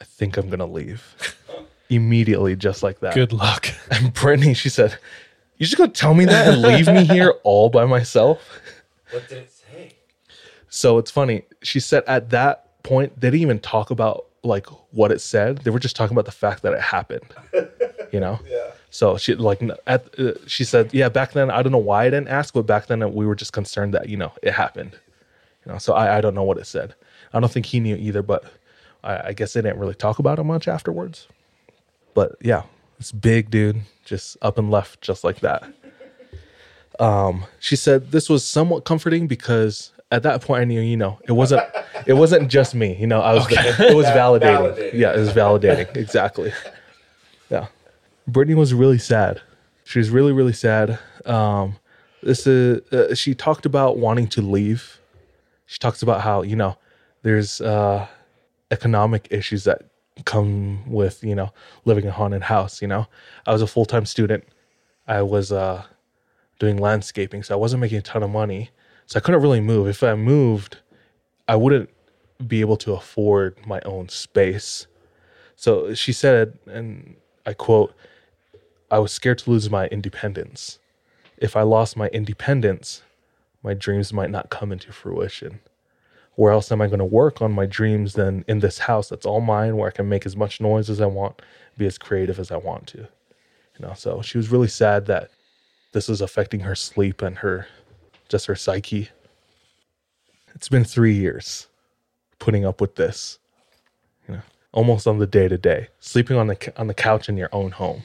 I think I'm going to leave. *laughs* Immediately, just like that. Good luck. *laughs* And Brittany, she said, You just to tell me that and leave me here all by myself? What did it say? So it's funny. She said at that point, they didn't even talk about like what it said. They were just talking about the fact that it happened. *laughs* You know? yeah. So she like at uh, she said, yeah, back then I don't know why I didn't ask, but back then we were just concerned that you know it happened. You know, so I I don't know what it said. I don't think he knew either, but I, I guess they didn't really talk about it much afterwards. But yeah, it's big dude just up and left just like that. Um, she said this was somewhat comforting because at that point I knew, you know, it wasn't it wasn't just me. You know, I was it was *laughs* validating. Validating. Yeah, it was validating. exactly. Yeah. Brittany was really sad. She was really, really sad. Um, this is uh, she talked about wanting to leave. She talks about how, you know, there's uh economic issues that come with, you know, living in a haunted house, you know. I was a full-time student. I was uh doing landscaping, so I wasn't making a ton of money. So I couldn't really move. If I moved, I wouldn't be able to afford my own space. So she said, and I quote, I was scared to lose my independence. If I lost my independence, my dreams might not come into fruition. Where else am I going to work on my dreams than in this house that's all mine, where I can make as much noise as I want, be as creative as I want to? You know, so she was really sad that this is affecting her sleep and her just her psyche. It's been three years putting up with this. You know, almost on the day to day, sleeping on the on the couch in your own home.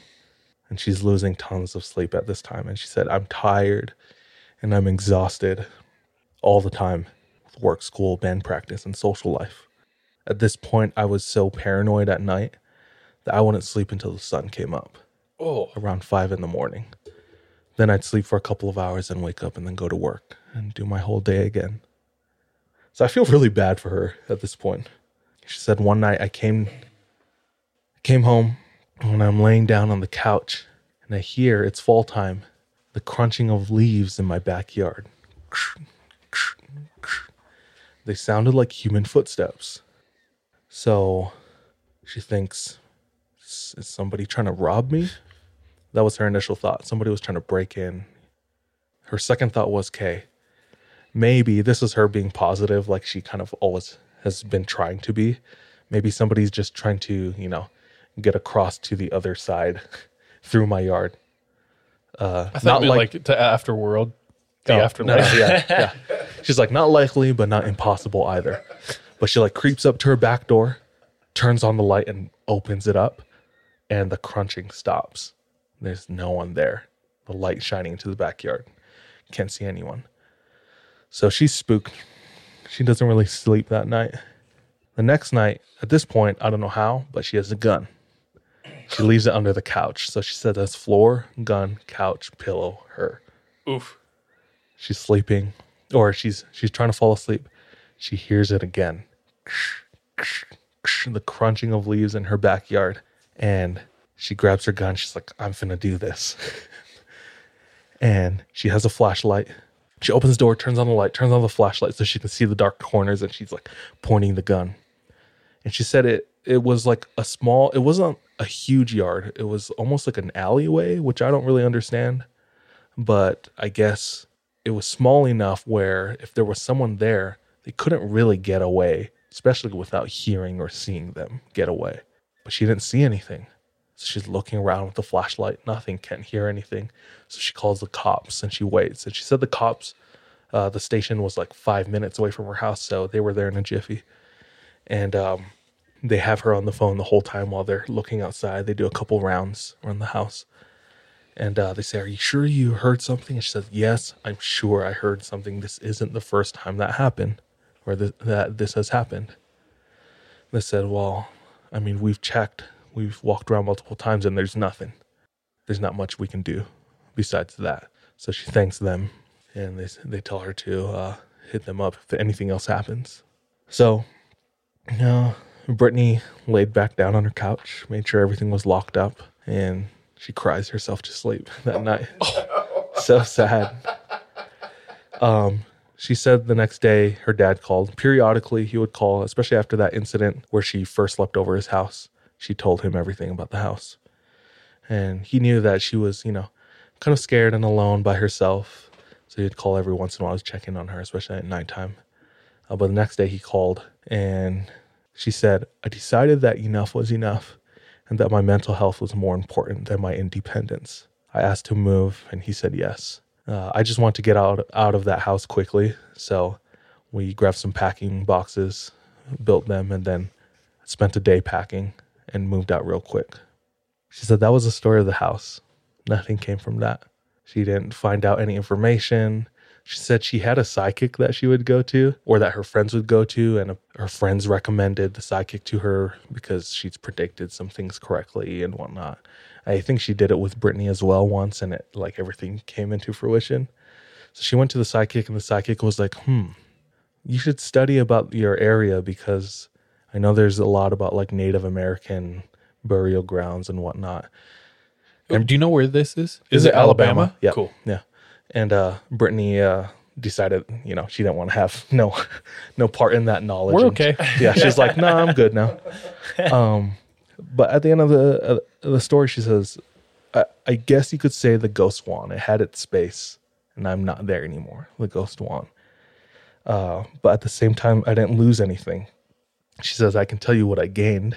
And she's losing tons of sleep at this time. And she said, "I'm tired, and I'm exhausted, all the time, with work, school, band practice, and social life." At this point, I was so paranoid at night that I wouldn't sleep until the sun came up Oh, around five in the morning. Then I'd sleep for a couple of hours and wake up and then go to work and do my whole day again. So I feel really bad for her at this point. She said one night I came came home when I'm laying down on the couch and I hear it's fall time, the crunching of leaves in my backyard. They sounded like human footsteps. So she thinks, is somebody trying to rob me? That was her initial thought. Somebody was trying to break in. Her second thought was, okay, maybe this is her being positive, like she kind of always has been trying to be. Maybe somebody's just trying to, you know, get across to the other side *laughs* through my yard. Uh, I thought not like, to afterworld, the Oh, afterlife. no, yeah, yeah. *laughs* She's like, not likely, but not impossible either. But she like creeps up to her back door, turns on the light, and opens it up, and the crunching stops. There's no one there. The light shining into the backyard. Can't see anyone. So she's spooked. She doesn't really sleep that night. The next night, at this point, I don't know how, but she has a gun. She leaves it under the couch. So she said that's floor, gun, couch, pillow, her Oof. she's sleeping or she's she's trying to fall asleep she hears it again the crunching of leaves in her backyard and she grabs her gun. She's like i'm finna do this. *laughs* And she has a flashlight. She opens the door turns on the light turns on the flashlight so she can see the dark corners and she's like pointing the gun. And she said it it was like a small it wasn't a huge yard. It was almost like an alleyway which i don't really understand. But I guess it was small enough where if there was someone there, they couldn't really get away, especially without hearing or seeing them get away. But she didn't see anything. So she's looking around with the flashlight, nothing, can't hear anything. So she calls the cops and she waits. And she said the cops, uh, the station was like five minutes away from her house, so they were there in a jiffy. And um, they have her on the phone the whole time while they're looking outside. They do a couple rounds around the house. And uh, they say, Are you sure you heard something? And she says, Yes, I'm sure I heard something. This isn't the first time that happened or th- that this has happened. They said, Well, I mean, we've checked, we've walked around multiple times, and there's nothing. There's not much we can do besides that. So she thanks them and they, they tell her to uh, hit them up if anything else happens. So, you know, Brittany laid back down on her couch, made sure everything was locked up, and she cries herself to sleep *laughs* that night. *laughs* so sad. Um, she said the next day her dad called. Periodically, he would call, especially after that incident where she first slept over his house. She told him everything about the house. And he knew that she was, you know, kind of scared and alone by herself. So he'd call every once in a while, to check in on her, especially at nighttime. Uh, but the next day he called and she said, I decided that enough was enough and that my mental health was more important than my independence. I asked to move and he said yes. Uh, I just want to get out out of that house quickly, so we grabbed some packing boxes, built them, and then spent a day packing and moved out real quick. She said that was the story of the house. Nothing came from that. She didn't find out any information. She said she had a psychic that she would go to or that her friends would go to, and her friends recommended the psychic to her because she's predicted some things correctly and whatnot. I think she did it with Brittany as well once, and it like everything came into fruition. So she went to the psychic, and the psychic was like, "Hmm, you should study about your area because I know there's a lot about like Native American burial grounds and whatnot." And do you know where this is? Is, it Alabama? Yeah. Cool. Yeah. And uh Brittany uh decided, you know, she didn't want to have *laughs* no no part in that knowledge. We're And okay. Yeah, she's like, "No, I'm good now." *laughs* Um but at the end of the uh, the story she says, I, I guess you could say the ghost wand. It had its space and I'm not there anymore. The ghost wand. Uh but at the same time I didn't lose anything. She says, I can tell you what I gained.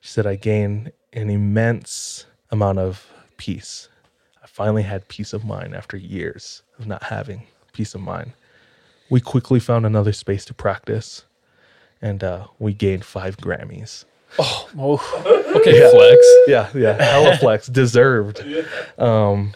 She said, I gained an immense amount of peace. I finally had peace of mind after years of not having peace of mind. We quickly found another space to practice, and uh, we gained five Grammys. Oh, *laughs* Okay, flex. Yeah, yeah, hella *laughs* flex, deserved. Um,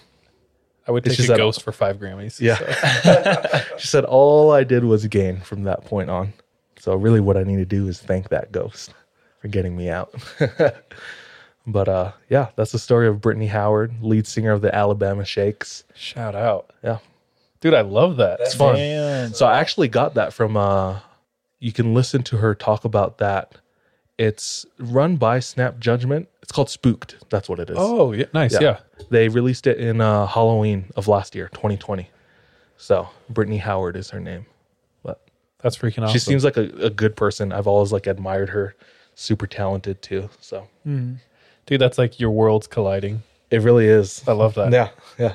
I would It's take just a that- ghost for five Grammys. Yeah. so. *laughs* she said all I did was gain from that point on. So really, what I need to do is thank that ghost *laughs* for getting me out. *laughs* but uh, yeah, that's the story of Brittany Howard, lead singer of the Alabama Shakes. Shout out. Yeah, Dude, I love that. it's fun. man. So I actually got that from. uh You can listen to her talk about that. It's run by Snap Judgment. It's called Spooked. That's what it is. Oh, yeah, nice. Yeah. They released it in uh, Halloween of last year, 2020. So Brittany Howard is her name. That's freaking awesome. she seems like a, a good person. I've always like admired her. Super talented too. So Dude, that's like your worlds colliding. it really is. I love that. Yeah, yeah.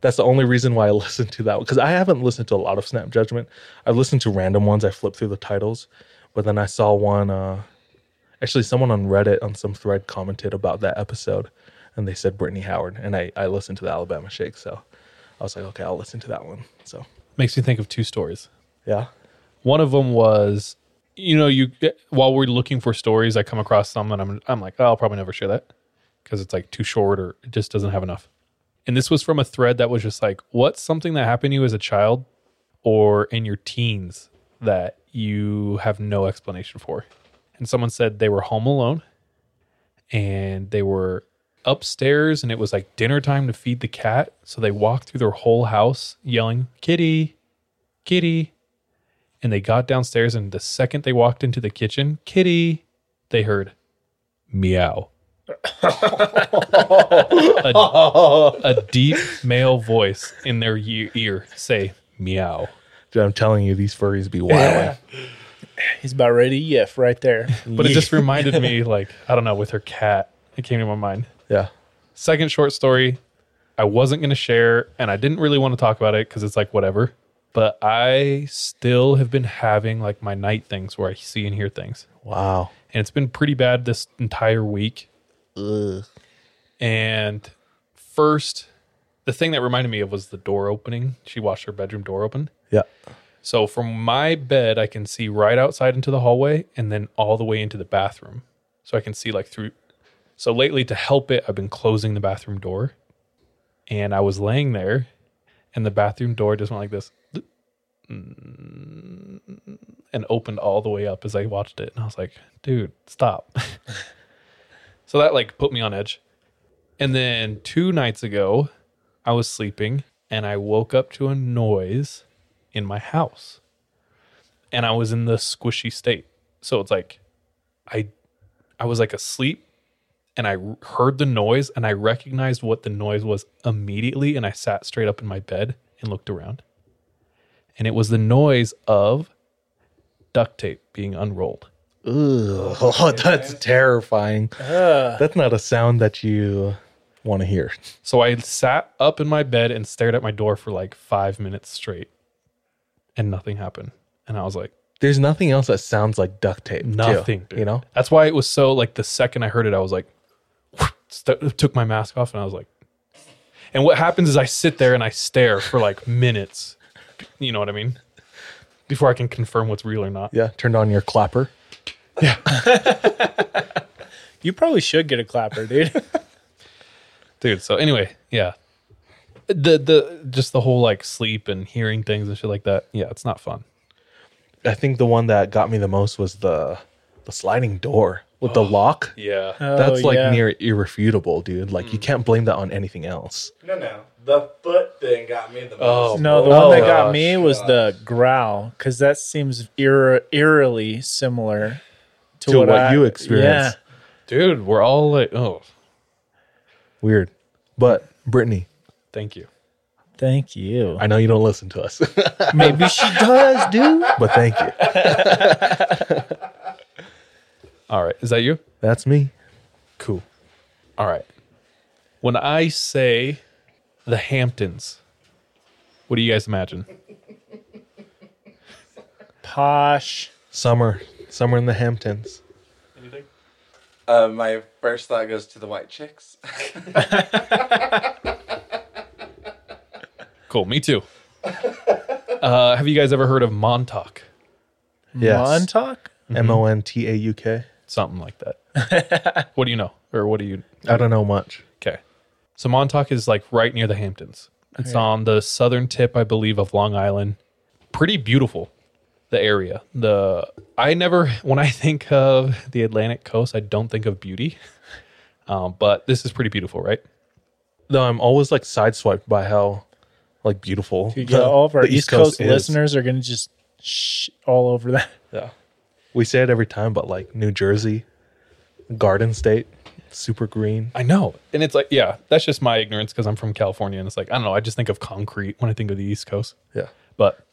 That's the only reason why I *laughs* listened to that because I haven't listened to a lot of Snap Judgment. I've listened to random ones. I flipped through the titles, but then I saw one. uh Actually, someone on Reddit on some thread commented about that episode, and they said Brittany Howard, and I I listened to the Alabama Shake, so I was like, okay, I'll listen to that one. So Makes me think of two stories. Yeah, One of them was, you know, you while we're looking for stories, I come across some and I'm I'm like, oh, I'll probably never share that because it's like too short or it just doesn't have enough. And this was from a thread that was just like, what's something that happened to you as a child or in your teens that you have no explanation for? And someone said they were home alone and they were upstairs and it was like dinner time to feed the cat. So they walked through their whole house yelling, Kitty, Kitty. And they got downstairs and the second they walked into the kitchen, Kitty, they heard meow. a, a deep male voice in their ye- ear say meow. Dude, I'm telling you, these furries be wild. He's about ready to yiff right there. But it just reminded me, *laughs* like, I don't know, with her cat, it came to my mind. Yeah, Second short story, I wasn't going to share, and I didn't really want to talk about it because it's like whatever. But I still have been having like my night things where I see and hear things. wow. And it's been pretty bad this entire week. And first, the thing that reminded me of was the door opening. She watched her bedroom door open. Yeah, So from my bed, I can see right outside into the hallway and then all the way into the bathroom. So I can see like through. So lately, to help it, I've been closing the bathroom door. And I was laying there, and the bathroom door just went like this Mm, and opened all the way up as I watched it. And I was like, dude, stop. *laughs* so that like put me on edge. And then two nights ago, I was sleeping and I woke up to a noise in my house. And I was in the squishy state. So it's like I I was like asleep and I heard the noise and I recognized what the noise was immediately and I sat straight up in my bed and looked around. And it was the noise of duct tape being unrolled. Ugh, oh, *laughs* that's terrifying. That's not a sound that you want to hear. So I sat up in my bed and stared at my door for like 5 minutes straight and nothing happened. And I was like, There's nothing else that sounds like duct tape. too, Nothing, you know? That's why it was so like the second I heard it, I was like, *laughs* st- took my mask off and I was like, and what happens is I sit there and I stare for like minutes. You know what I mean? Before I can confirm what's real or not. Yeah, turned on your clapper. Yeah. *laughs* you probably should get a clapper, dude. *laughs* Dude, so anyway, yeah. The the just the whole like sleep and hearing things and shit like that. Yeah, it's not fun. I think the one that got me the most was the the sliding door with the oh, lock. Yeah. Oh, That's Oh, like yeah. near irrefutable, dude. Like you mm. can't blame that on anything else. No, no. The foot thing got me the Oh, most. No, the Oh, one that oh, got gosh, me was gosh. the growl because that seems eer- eerily similar to, To what, what I, you experienced. Dude, we're all like, oh, Weird. But Brittany, thank you. Thank you. I know you don't listen to us, *laughs* Maybe she does, dude. but thank you. *laughs* All right. Is that you? That's me. Cool. All right. When I say the Hamptons, what do you guys imagine? Posh. Summer. Summer in the Hamptons. Uh, my first thought goes to the white chicks. *laughs* Cool. Me too. Uh, have you guys ever heard of Montauk? Yes. Montauk? M O N T A U K. something like that. what do you know, or what do you? I don't know much. Okay. So Montauk is like right near the Hamptons. It's on the southern tip, I believe, of Long Island. Pretty beautiful, the area. The I never *laughs* when I think of the Atlantic coast, I don't think of beauty. *laughs* Um, but this is pretty beautiful, right? Though I'm always like sideswiped by how like beautiful Dude, the- all of our the East Coast, is. listeners are going to just shh all over that. Yeah. We say it every time, but like New Jersey, Garden State, super green. I know. And it's like, yeah, that's just my ignorance because I'm from California and it's like, I don't know, I just think of concrete when I think of the East Coast. Yeah. But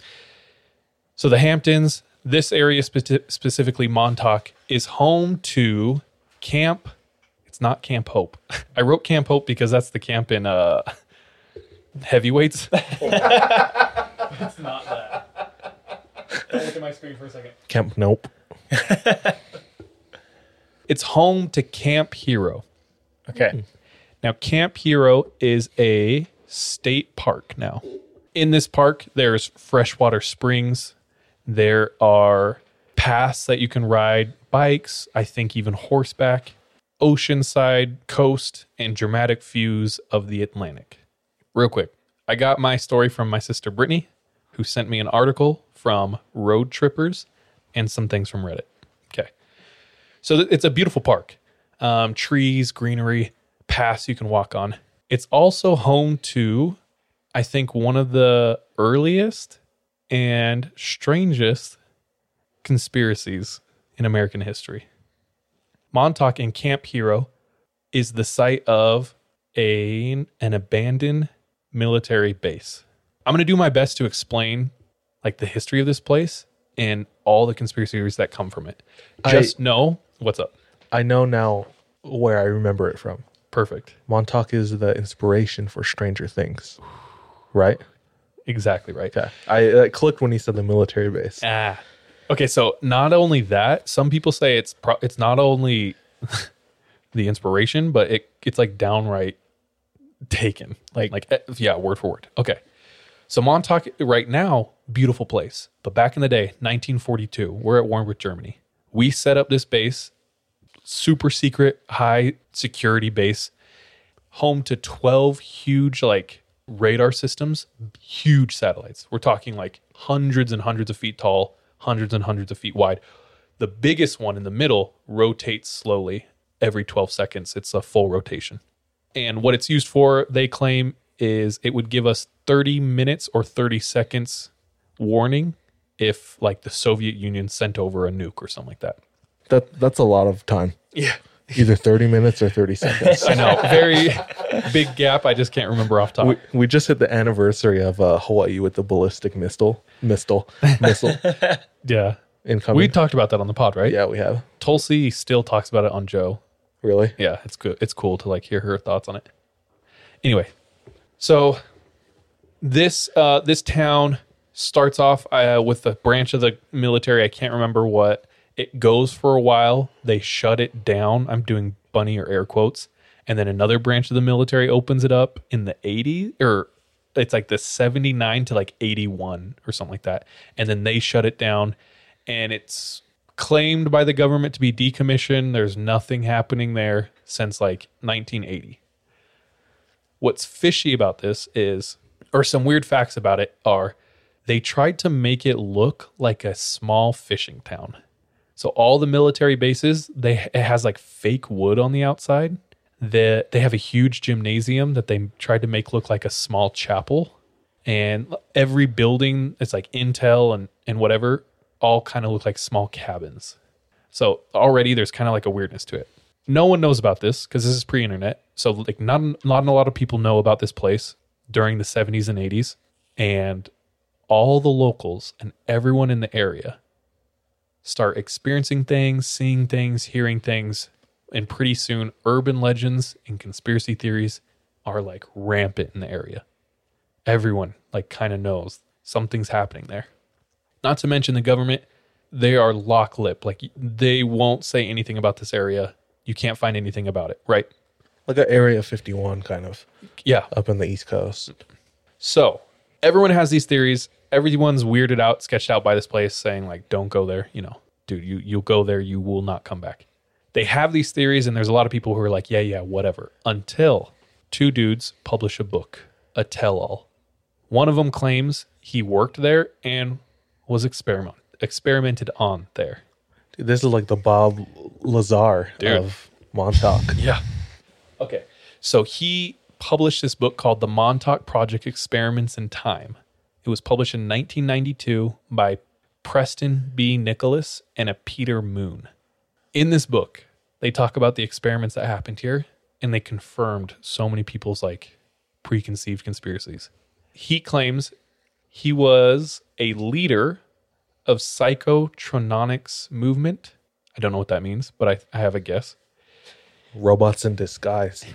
so the Hamptons, this area speci- specifically Montauk, is home to Camp. It's not Camp Hope. *laughs* I wrote Camp Hope because that's the camp in uh, *laughs* heavyweights. *laughs* it's not that. Look at my screen for a second. Camp Nope. It's home to Camp Hero. Okay. Hmm. Now, Camp Hero is a state park now. In this park, there's freshwater springs. There are paths that you can ride, bikes, I think even horseback, oceanside, coast, and dramatic views of the Atlantic. Real quick, I got my story from my sister Brittany, who sent me an article from Road Trippers and some things from Reddit. So it's a beautiful park. Um, trees, greenery, paths you can walk on. It's also home to, I think, one of the earliest and strangest conspiracies in American history. Montauk and Camp Hero is the site of a, an abandoned military base. I'm going to do my best to explain like the history of this place and all the conspiracies that come from it. Just know what's up. I know now where I remember it from. Perfect. Montauk is the inspiration for Stranger Things, right? Exactly right. Okay. I it clicked when he said the military base. Ah. Okay, so not only that, some people say it's pro- it's not only *laughs* the inspiration, but it it's like downright taken. Like like eh, yeah, word for word. Okay. So Montauk right now, beautiful place. But back in the day, 1942, we're at war with Germany. We set up this base, super secret, high security base, home to 12 huge like radar systems, huge satellites. We're talking like hundreds and hundreds of feet tall, hundreds and hundreds of feet wide. The biggest one in the middle rotates slowly every 12 seconds. It's a full rotation. And what it's used for, they claim, is it would give us 30 minutes or 30 seconds warning if like the Soviet Union sent over a nuke or something like that. That that's a lot of time. Yeah. *laughs* Either 30 minutes or 30 seconds. *laughs* I know. Very big gap. I just can't remember off top. we, we just hit the anniversary of uh, Hawaii with the ballistic missile, missile, missile *laughs* yeah. incoming. We talked about that on the pod, right? yeah, we have. Tulsi still talks about it on Joe. Really? yeah, it's good. It's cool to like hear her thoughts on it. Anyway, so this uh, this town starts off uh, with a branch of the military. I can't remember what. It goes for a while. They shut it down. I'm doing bunny or air quotes, and then another branch of the military opens it up in the 80s or it's like the 79 to like 81 or something like that, and then they shut it down, and it's claimed by the government to be decommissioned. There's nothing happening there since like 1980. What's fishy about this is, or some weird facts about it are, they tried to make it look like a small fishing town. So all the military bases, they it has like fake wood on the outside. The, they have a huge gymnasium that they tried to make look like a small chapel. And every building, it's like Intel and, and whatever, all kind of look like small cabins. So already there's kind of like a weirdness to it. No one knows about this because this is pre-internet. So like not not a lot of people know about this place during the 70s and 80s, and all the locals and everyone in the area start experiencing things, seeing things, hearing things, and pretty soon urban legends and conspiracy theories are like rampant in the area. Everyone like kind of knows something's happening there. Not to mention the government, they are lock lip. Like they won't say anything about this area. You can't find anything about it, right? Like an Area 51 kind of Yeah. up in the East Coast. So everyone has these theories. Everyone's weirded out, sketched out by this place, saying like, "Don't go there." You know, dude, you you'll go there, you will not come back. they have these theories, and there's a lot of people who are like, yeah, yeah, whatever. Until two dudes publish a book, a tell all. One of them claims he worked there and was experiment experimented on there. Dude, this is like the Bob Lazar Dude. of Montauk. *laughs* Yeah. Okay. So he published this book called The Montauk Project Experiments in Time. It was published in 1992 by Preston B. Nicholas and a Peter Moon. In this book, they talk about the experiments that happened here and they confirmed so many people's like preconceived conspiracies. He claims he was a leader of psychotronics movement. I don't know what that means, but I, I have a guess. Robots in disguise. *laughs*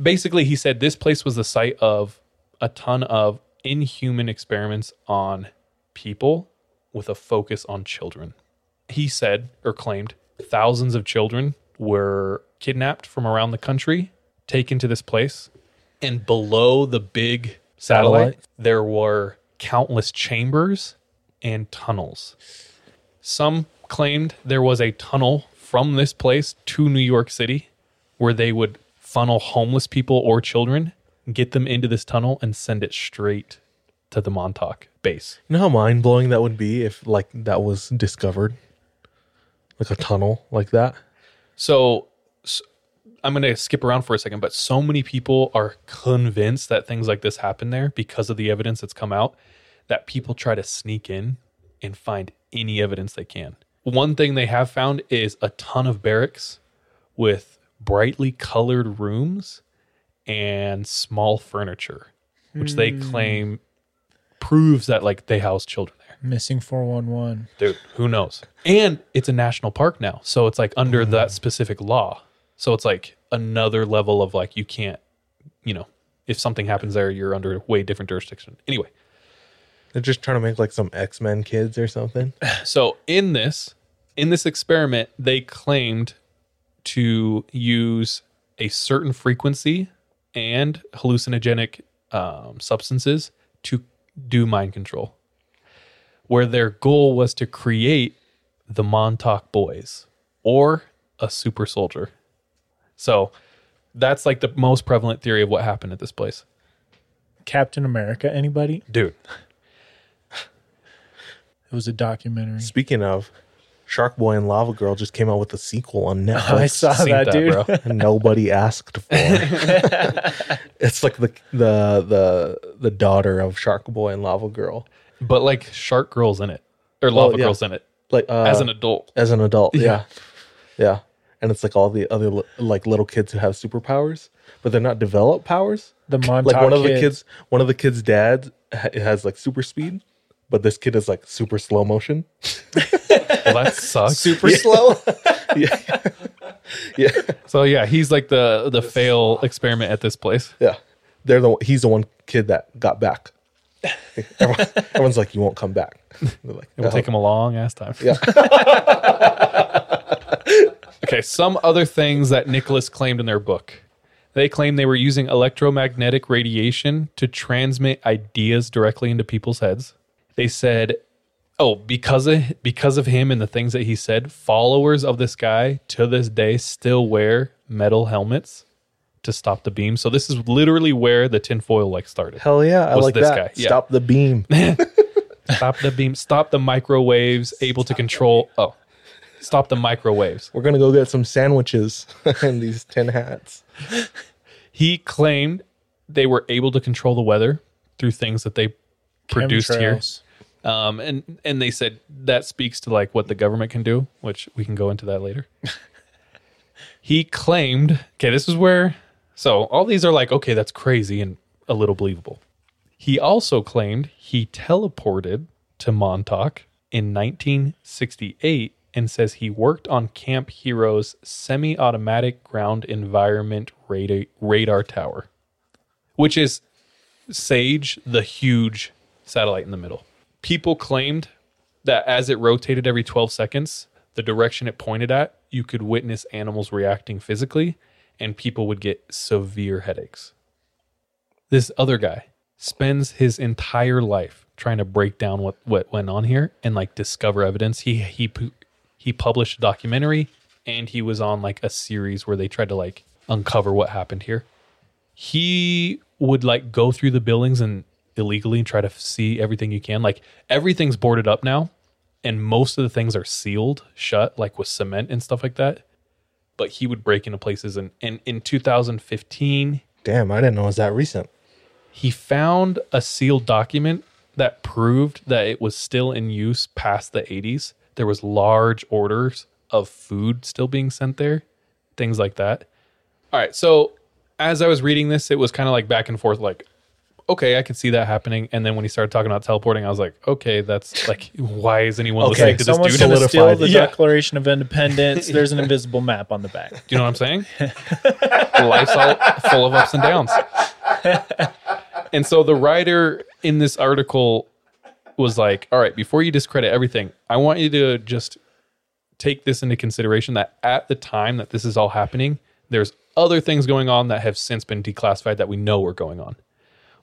basically he said this place was the site of a ton of inhuman experiments on people with a focus on children. He said or claimed thousands of children were kidnapped from around the country, taken to this place, and below the big satellite Satellite? there were countless chambers and tunnels. Some claimed there was a tunnel from this place to New York City where they would funnel homeless people or children, get them into this tunnel, and send it straight to the Montauk base. You know how mind blowing that would be if like that was discovered, like a tunnel like that. So, I'm going to skip around for a second, but so many people are convinced that things like this happen there because of the evidence that's come out that people try to sneak in and find any evidence they can. One thing they have found is a ton of barracks with brightly colored rooms and small furniture, which they hmm. claim proves that like they house children there. Missing 411. Dude, who knows? And it's a national park now. So it's like under hmm. that specific law. So it's like another level of like you can't, you know, if something happens there, you're under way different jurisdiction. Anyway, They're just trying to make like some X Men kids or something. so in this in this experiment, they claimed to use a certain frequency and hallucinogenic um, substances to do mind control, where their goal was to create the Montauk Boys or a super soldier. So that's like the most prevalent theory of what happened at this place. Captain America, anybody? Dude, It was a documentary. Speaking of, Shark Boy and Lava Girl just came out with a sequel on *laughs* Netflix. I saw seen that, that, dude. bro. *laughs* nobody asked for. it. *laughs* it's like the the the the daughter of Shark Boy and Lava Girl, but like Shark Girl's in it or Lava yeah. Girl's in it like uh, as an adult. as an adult. Yeah. yeah, And it's like all the other like little kids who have superpowers, but they're not developed powers. The Montauk like one of the kid. kids, one of the kids' dad ha- has like super speed, but this kid is like super slow motion. Well, that sucks. Super slow. *laughs* yeah, yeah, So yeah, he's like the the fail experiment at this place. yeah. They're the he's the one kid that got back. *laughs* Everyone, everyone's like, you won't come back. They're like, It will take uh-huh. him a long ass time. Yeah. *laughs* Okay, some other things that Nicholas claimed in their book. They claimed they were using electromagnetic radiation to transmit ideas directly into people's heads. They said, "Oh, because of because of him and the things that he said, followers of this guy to this day still wear metal helmets to stop the beam." So this is literally where the tinfoil like started. Hell yeah, I like this that. guy, yeah. Stop the beam. *laughs* Stop the beam, stop the microwaves, able to control. Oh, stop the microwaves. We're gonna go get some sandwiches *laughs* and these tin hats. He claimed they were able to control the weather through things that they produced here. Um, and and they said that speaks to like what the government can do, which we can go into that later. *laughs* he claimed, okay, this is where so all these are like, okay, that's crazy and a little believable. He also claimed he teleported to Montauk in 1968 and says he worked on Camp Hero's semi-automatic ground environment radar, radar tower, which is SAGE, the huge satellite in the middle. People claimed that as it rotated every 12 seconds, the direction it pointed at, you could witness animals reacting physically and people would get severe headaches. This other guy spends his entire life trying to break down what, what went on here and like discover evidence. He he he published a documentary and he was on like a series where they tried to like uncover what happened here. He would like go through the buildings and illegally and try to see everything you can. Like everything's boarded up now, and most of the things are sealed shut, like with cement and stuff like that. But he would break into places, and, and in 2015, Damn, I didn't know it was that recent. he found a sealed document that proved that it was still in use past the 80s. There was large orders of food still being sent there, things like that. All right, so as I was reading this, it was kind of like back and forth like okay, I can see that happening. And then when he started talking about teleporting, I was like, okay, that's like, why is anyone Okay, listening to this Someone's dude? going to steal solidified the. Yeah. Declaration of Independence. There's an invisible map on the back. Do you know what I'm saying? *laughs* Life's all full of ups and downs. and so the writer in this article was like, all right, before you discredit everything, I want you to just take this into consideration that at the time that this is all happening, there's other things going on that have since been declassified that we know are going on.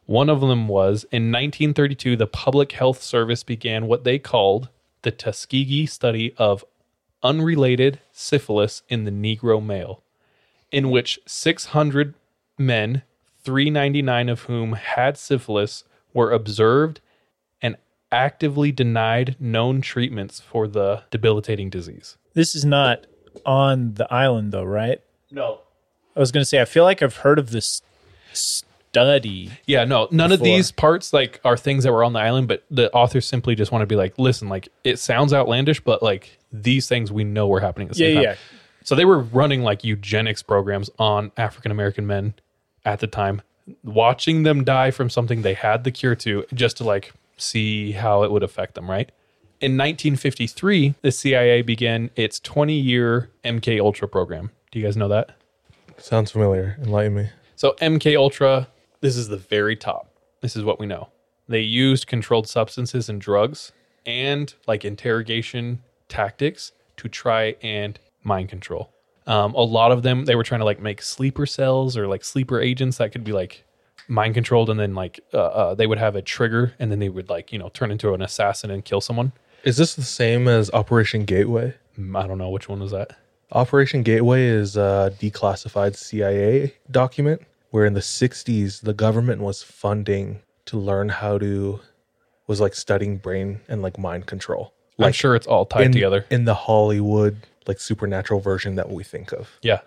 One of them was in 1932, the Public Health Service began what they called the Tuskegee study of untreated syphilis in the Negro male, in which 600 men, 399 of whom had syphilis, were observed and actively denied known treatments for the debilitating disease. This is not on the island, though, right? No. I was going to say, I feel like I've heard of this study. Yeah, no, none of these parts like are things that were on the island, but the authors simply just want to be like, listen, like it sounds outlandish, but like these things we know were happening at the Yeah, same time. yeah. So they were running like eugenics programs on African American men at the time, watching them die from something they had the cure to, just to like see how it would affect them, right? In 1953, the CIA began its 20 year MK Ultra program. Do you guys know that? Sounds familiar. Enlighten me. So MK Ultra, this is the very top. This is what we know. They used controlled substances and drugs and like interrogation tactics to try and mind control. Um, a lot of them they were trying to like make sleeper cells or like sleeper agents that could be like mind controlled and then like uh, uh, they would have a trigger and then they would like you know turn into an assassin and kill someone. Is this the same as Operation Gateway? Mm, I don't know which one was that. Operation Gateway is a declassified CIA document where in the 60s the government was funding to learn how to was like studying brain and like mind control. I'm sure it's all tied in, together. in the Hollywood like supernatural version that we think of. Yeah.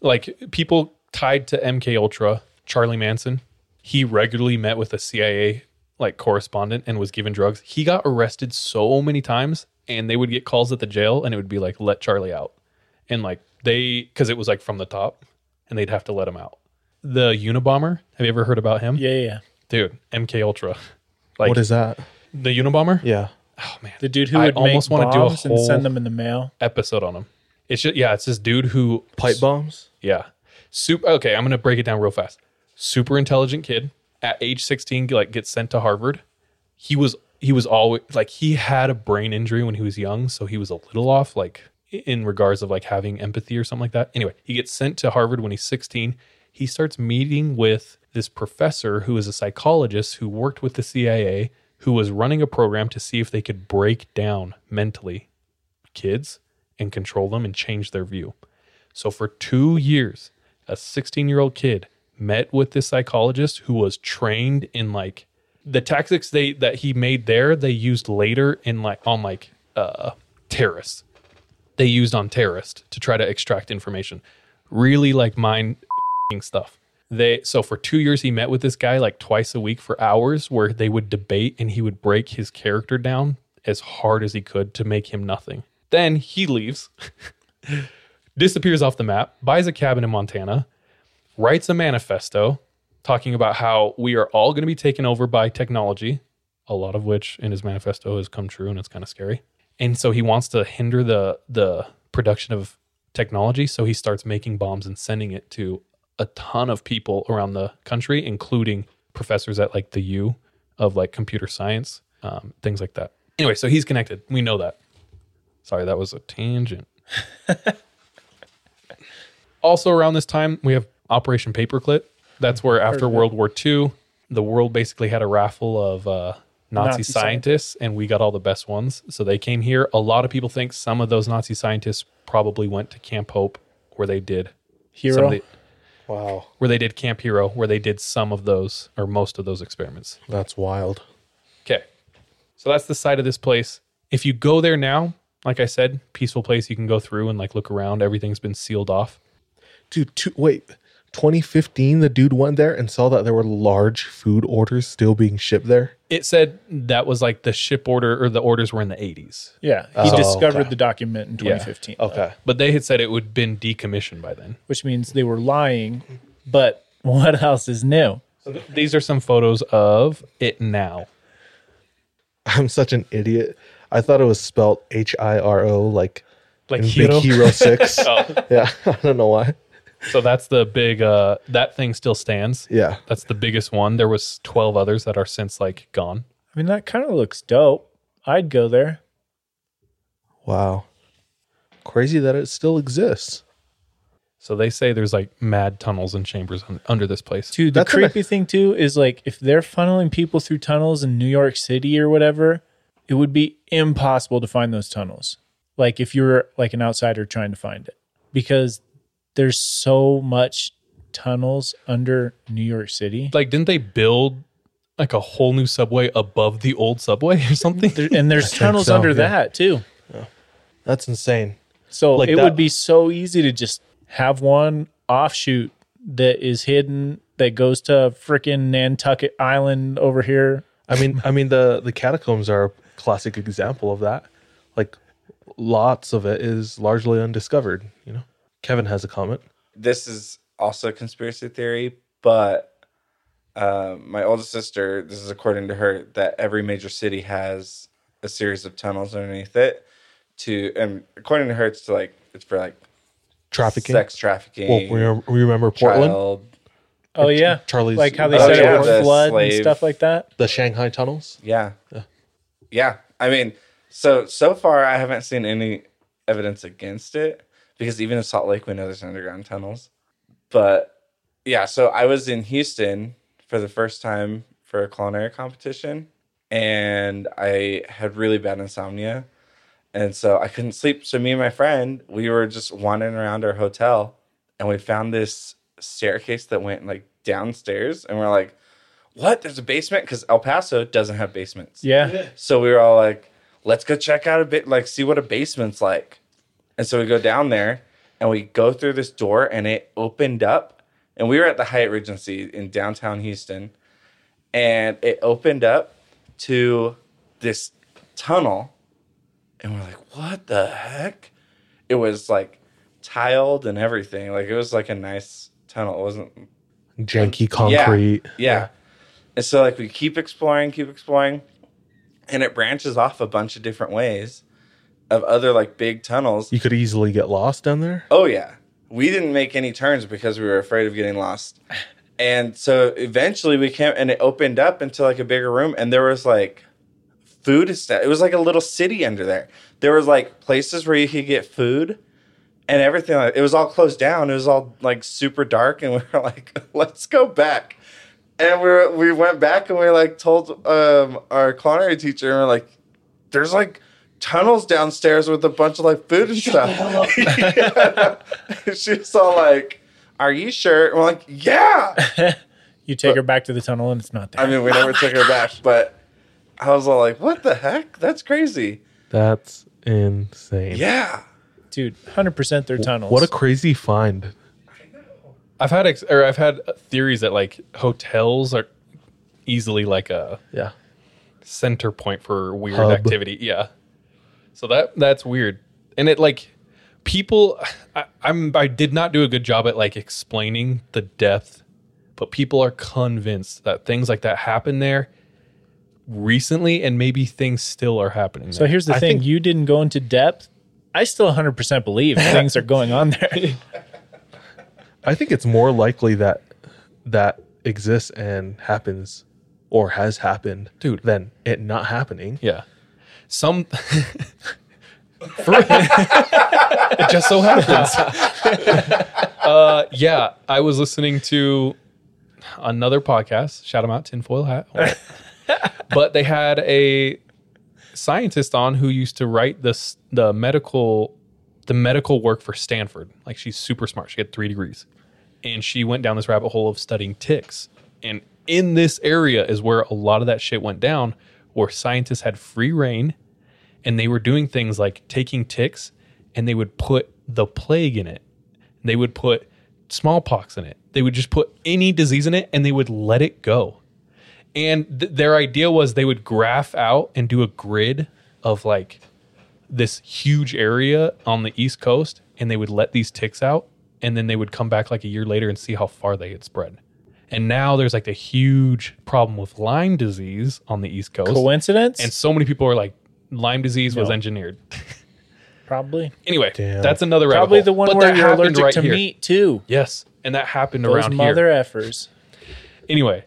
Like people tied to MK Ultra, Charlie Manson, he regularly met with a CIA like correspondent and was given drugs. He got arrested so many times and they would get calls at the jail and it would be like let Charlie out. And like they cuz it was like from the top and they'd have to let him out. The Unabomber, have you ever heard about him? Yeah, yeah. Dude, MK Ultra. Like what is that? the Unabomber? Yeah. Oh man. The dude who I would almost make wanna do a bombs and whole- send them in the mail. Episode on him. It's just yeah, it's this dude who Pipe bombs? Yeah. Super okay, I'm gonna break it down real fast. Super intelligent kid at age 16 like gets sent to Harvard. He was he was always like he had a brain injury when he was young, so he was a little off like in regards of like having empathy or something like that. Anyway, he gets sent to Harvard when he's 16. He starts meeting with this professor who is a psychologist who worked with the CIA who was running a program to see if they could break down mentally kids and control them and change their view. So for two years, a 16 year old kid met with this psychologist who was trained in like the tactics they that he made there. They used later in like on like uh, terrorists. They used on terrorists to try to extract information. Really like mind stuff. They so for two years he met with this guy like twice a week for hours where they would debate and he would break his character down as hard as he could to make him nothing. Then he leaves, *laughs* disappears off the map, buys a cabin in Montana, writes a manifesto talking about how we are all going to be taken over by technology, a lot of which in his manifesto has come true and it's kind of scary. And so he wants to hinder the the production of technology, so he starts making bombs and sending it to a ton of people around the country, including professors at like the U of like computer science, um, things like that. Anyway, so he's connected. We know that. Sorry, that was a tangent. *laughs* also, around this time, we have Operation Paperclip. That's where after World War II, the world basically had a raffle of uh, Nazi, Nazi scientists, and we got all the best ones. So they came here. A lot of people think some of those Nazi scientists probably went to Camp Hope, where they did some Hero. of the- Wow, where they did Camp Hero, where they did some of those or most of those experiments. that's wild. Okay. So that's the side of this place. If you go there now, like I said, peaceful place, you can go through and like look around. Everything's been sealed off. Dude, two, wait, 2015, the dude went there and saw that there were large food orders still being shipped there. It said that was like the ship order or the orders were in the 80s. Yeah, he Oh, discovered okay. the document in 2015. Okay. Uh, but they had said it would been decommissioned by then. which means they were lying. But *laughs* what else is new? So th- these are some photos of it now. I'm such an idiot. I thought it was spelled H I R O, like Like in Hero. Big Hero 6. *laughs* Oh. *laughs* Yeah, I don't know why. So that's the big uh that thing still stands. Yeah. That's the biggest one. There was 12 others that are since like gone. I mean, that kind of looks dope. I'd go there. Wow. Crazy that it still exists. So they say there's like mad tunnels and chambers un- under this place. Dude, the That's an- creepy thing too is like if they're funneling people through tunnels in New York City or whatever, it would be impossible to find those tunnels. Like if you're like an outsider trying to find it, because there's so much tunnels under New York City, Like didn't they build like a whole new subway above the old subway or something? There- and there's *laughs* tunnels so, under yeah. that too. That's insane. So Like it that- would be so easy to just have one offshoot that is hidden that goes to freaking Nantucket Island over here. I mean, I mean the the catacombs are a classic example of that. Like lots of it is largely undiscovered, you know. Kevin has a comment. this is also a conspiracy theory, but uh, my oldest sister, this is according to her, that every major city has a series of tunnels underneath it. To and according to her, it's to like it's for like Trafficking. sex trafficking, Well, remember, remember Portland, child. Oh yeah, Charlie's like how they Oh, said yeah, it the would flood slave- and stuff like that. the Shanghai tunnels. Yeah. yeah, I mean, so so far I haven't seen any evidence against it because even in Salt Lake we know there's underground tunnels. But yeah, so I was in Houston for the first time for a culinary competition and I had really bad insomnia. And so I couldn't sleep. So me and my friend, we were just wandering around our hotel and we found this staircase that went like downstairs and we're like, what? There's a basement? Because El Paso doesn't have basements. Yeah, So we were all like, let's go check out a bit, like see what a basement's like. And so we go down there and we go through this door and it opened up. And we were at the Hyatt Regency in downtown Houston. And it opened up to this tunnel. And we're like, what the heck? It was like tiled and everything. Like it was like a nice tunnel. It wasn't Janky concrete. yeah. yeah. And so like we keep exploring, keep exploring, and it branches off a bunch of different ways of other like big tunnels. You could easily get lost down there. Oh yeah. We didn't make any turns because we were afraid of getting lost. And so eventually we came and it opened up into like a bigger room and there was like food stuff. It was like a little city under there. There was like places where you could get food and everything. It was all closed down. It was all like super dark and we were like, *laughs* let's go back. And we were, we went back and we like told um, our culinary teacher and we're like, there's like tunnels downstairs with a bunch of like food and stuff. Yeah. *laughs* she was all like, "Are you sure?" And we're like, "Yeah." *laughs* you take her back to the tunnel and it's not there. I mean, we never took her back, *laughs* but I was all like, "What the heck? That's crazy." That's insane. Yeah. Dude, hundred percent their tunnels. What a crazy find. I've had ex- or I've had theories that like hotels are easily like a Yeah. center point for weird Hub. activity. Yeah. So that that's weird. And it like people I, I'm I did not do a good job at like explaining the depth, but people are convinced that things like that happen there recently and maybe things still are happening so here's the I thing: think- you didn't go into depth. I still hundred percent believe *laughs* things are going on there. I think it's more likely that that exists and happens or has happened, Dude. than it not happening. Yeah. Some *laughs* For- it just so happens. *laughs* uh yeah, I was listening to another podcast. Shout them out, Tinfoil Hat. *laughs* but they had a scientist on who used to write this the medical the medical work for Stanford. Like she's super smart. She had three degrees, and she went down this rabbit hole of studying ticks. And in this area is where a lot of that shit went down, where scientists had free reign, and they were doing things like taking ticks, and they would put the plague in it. They would put smallpox in it. They would just put any disease in it, and they would let it go. And th- their idea was they would graph out and do a grid of like this huge area on the East Coast, and they would let these ticks out, and then they would come back like a year later and see how far they had spread. And now there's like a huge problem with Lyme disease on the East Coast. Coincidence? And so many people are like, Lyme disease was No. engineered. *laughs* Probably. anyway, Damn. that's another rabbit Probably hole. the one But where that you're happened allergic right to here. meat too. Yes, and that happened Those around mother here. effers. Anyway,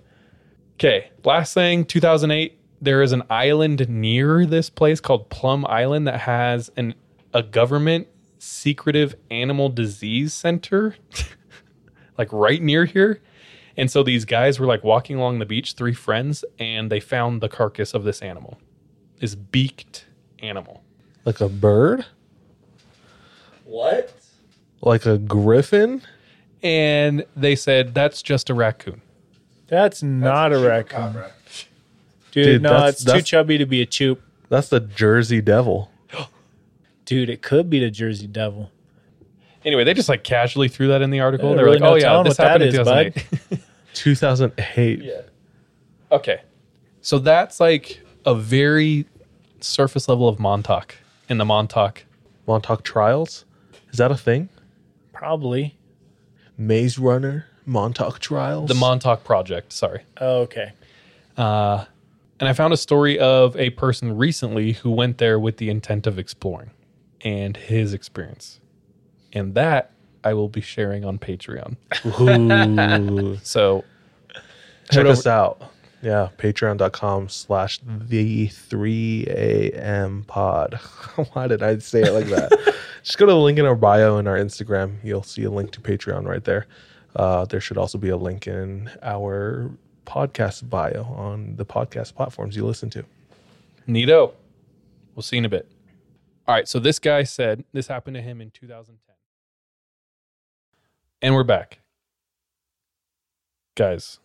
okay. Last thing, 2008. There is an island near this place called Plum Island that has an a government secretive animal disease center, *laughs* like right near here. And so these guys were like walking along the beach, three friends, and they found the carcass of this animal, this beaked animal. Like a bird? What? Like a griffin? And they said that's just a raccoon. That's not a raccoon. Dude, Dude, no, that's- it's too that's- chubby to be a choop. That's the Jersey Devil. *gasps* Dude, it could be the Jersey Devil. Anyway, they just like casually threw that in the article. Yeah, they were really like, no "Oh yeah, this happened in is, 2008." 2008. *laughs* Okay. So that's like a very surface level of Montauk in the Montauk. Montauk Trials? Is that a thing? Probably. Maze Runner? Montauk Trials? The Montauk Project, sorry. Oh, okay. Uh, and I found a story of a person recently who went there with the intent of exploring and his experience. And that I will be sharing on Patreon. *laughs* So Check us out. Yeah, patreon.com slash the 3am pod. *laughs* Why did I say it like that? *laughs* Just go to the link in our bio and our Instagram. You'll see a link to Patreon right there. Uh, there should also be a link in our podcast bio on the podcast platforms you listen to. Neato. We'll see you in a bit. All right. So this guy said this happened to him in 2010. And we're back. Guys,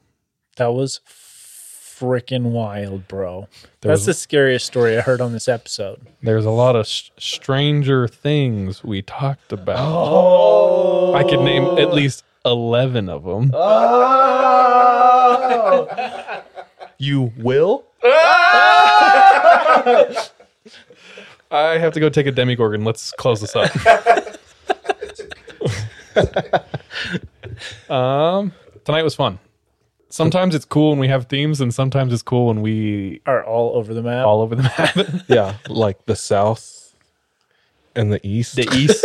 That was freaking wild, bro. There That's was- the scariest story I heard on this episode. there's a lot of s- stranger things we talked about. Oh. I could name at least 11 of them. Oh. You will? *laughs* I have to go take a Demogorgon. Let's close this up. *laughs* *laughs* um, tonight was fun. Sometimes it's cool when we have themes, and sometimes it's cool when we Are all over the map. all over the map. *laughs* Yeah, like the South and the East. the East.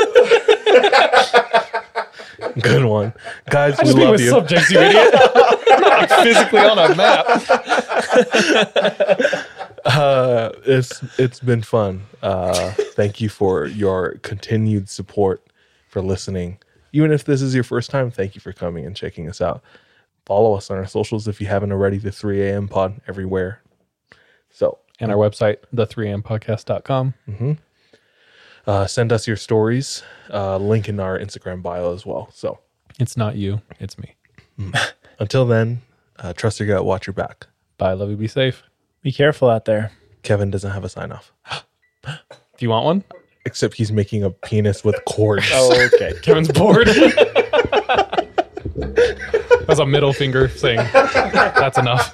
*laughs* Good one. Guys, we Just love with you. subjects, you idiot. Not physically on a map. uh, it's it's been fun. Uh, thank you for your continued support, for listening. Even if this is your first time, thank you for coming and checking us out. Follow us on our socials if you haven't already. The 3 a.m. pod everywhere. So And our website, the3ampodcast.com. uh, send us your stories. Uh, link in our Instagram bio as well. So It's not you, it's me. *laughs* until then, uh, trust your gut, watch your back. Bye. Love you. Be safe. Be careful out there. Kevin doesn't have a sign off, *gasps* Do you want one? Except he's making a penis with cords. Oh, okay. *laughs* Kevin's bored. *laughs* That's a middle finger thing. that's enough.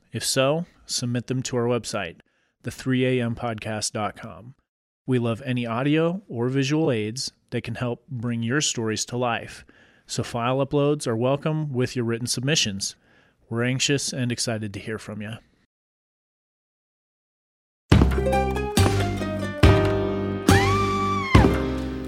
If so, submit them to our website, the3ampodcast.com. We love any audio or visual aids that can help bring your stories to life. So file uploads are welcome with your written submissions. We're anxious and excited to hear from you.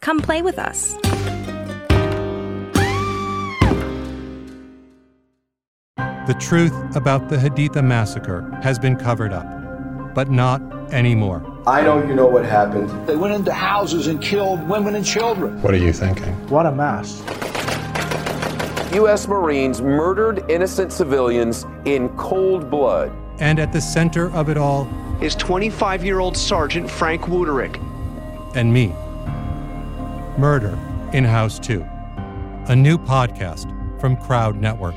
Come play with us. The truth about the Haditha massacre has been covered up, but not anymore. I know you know what happened. They went into houses and killed women and children. What are you thinking? What a mess. U.S. Marines murdered innocent civilians in cold blood. And at the center of it all is 25 year old Sergeant Frank Wuterich. And me. Murder in House 2, a new podcast from Crowd Network.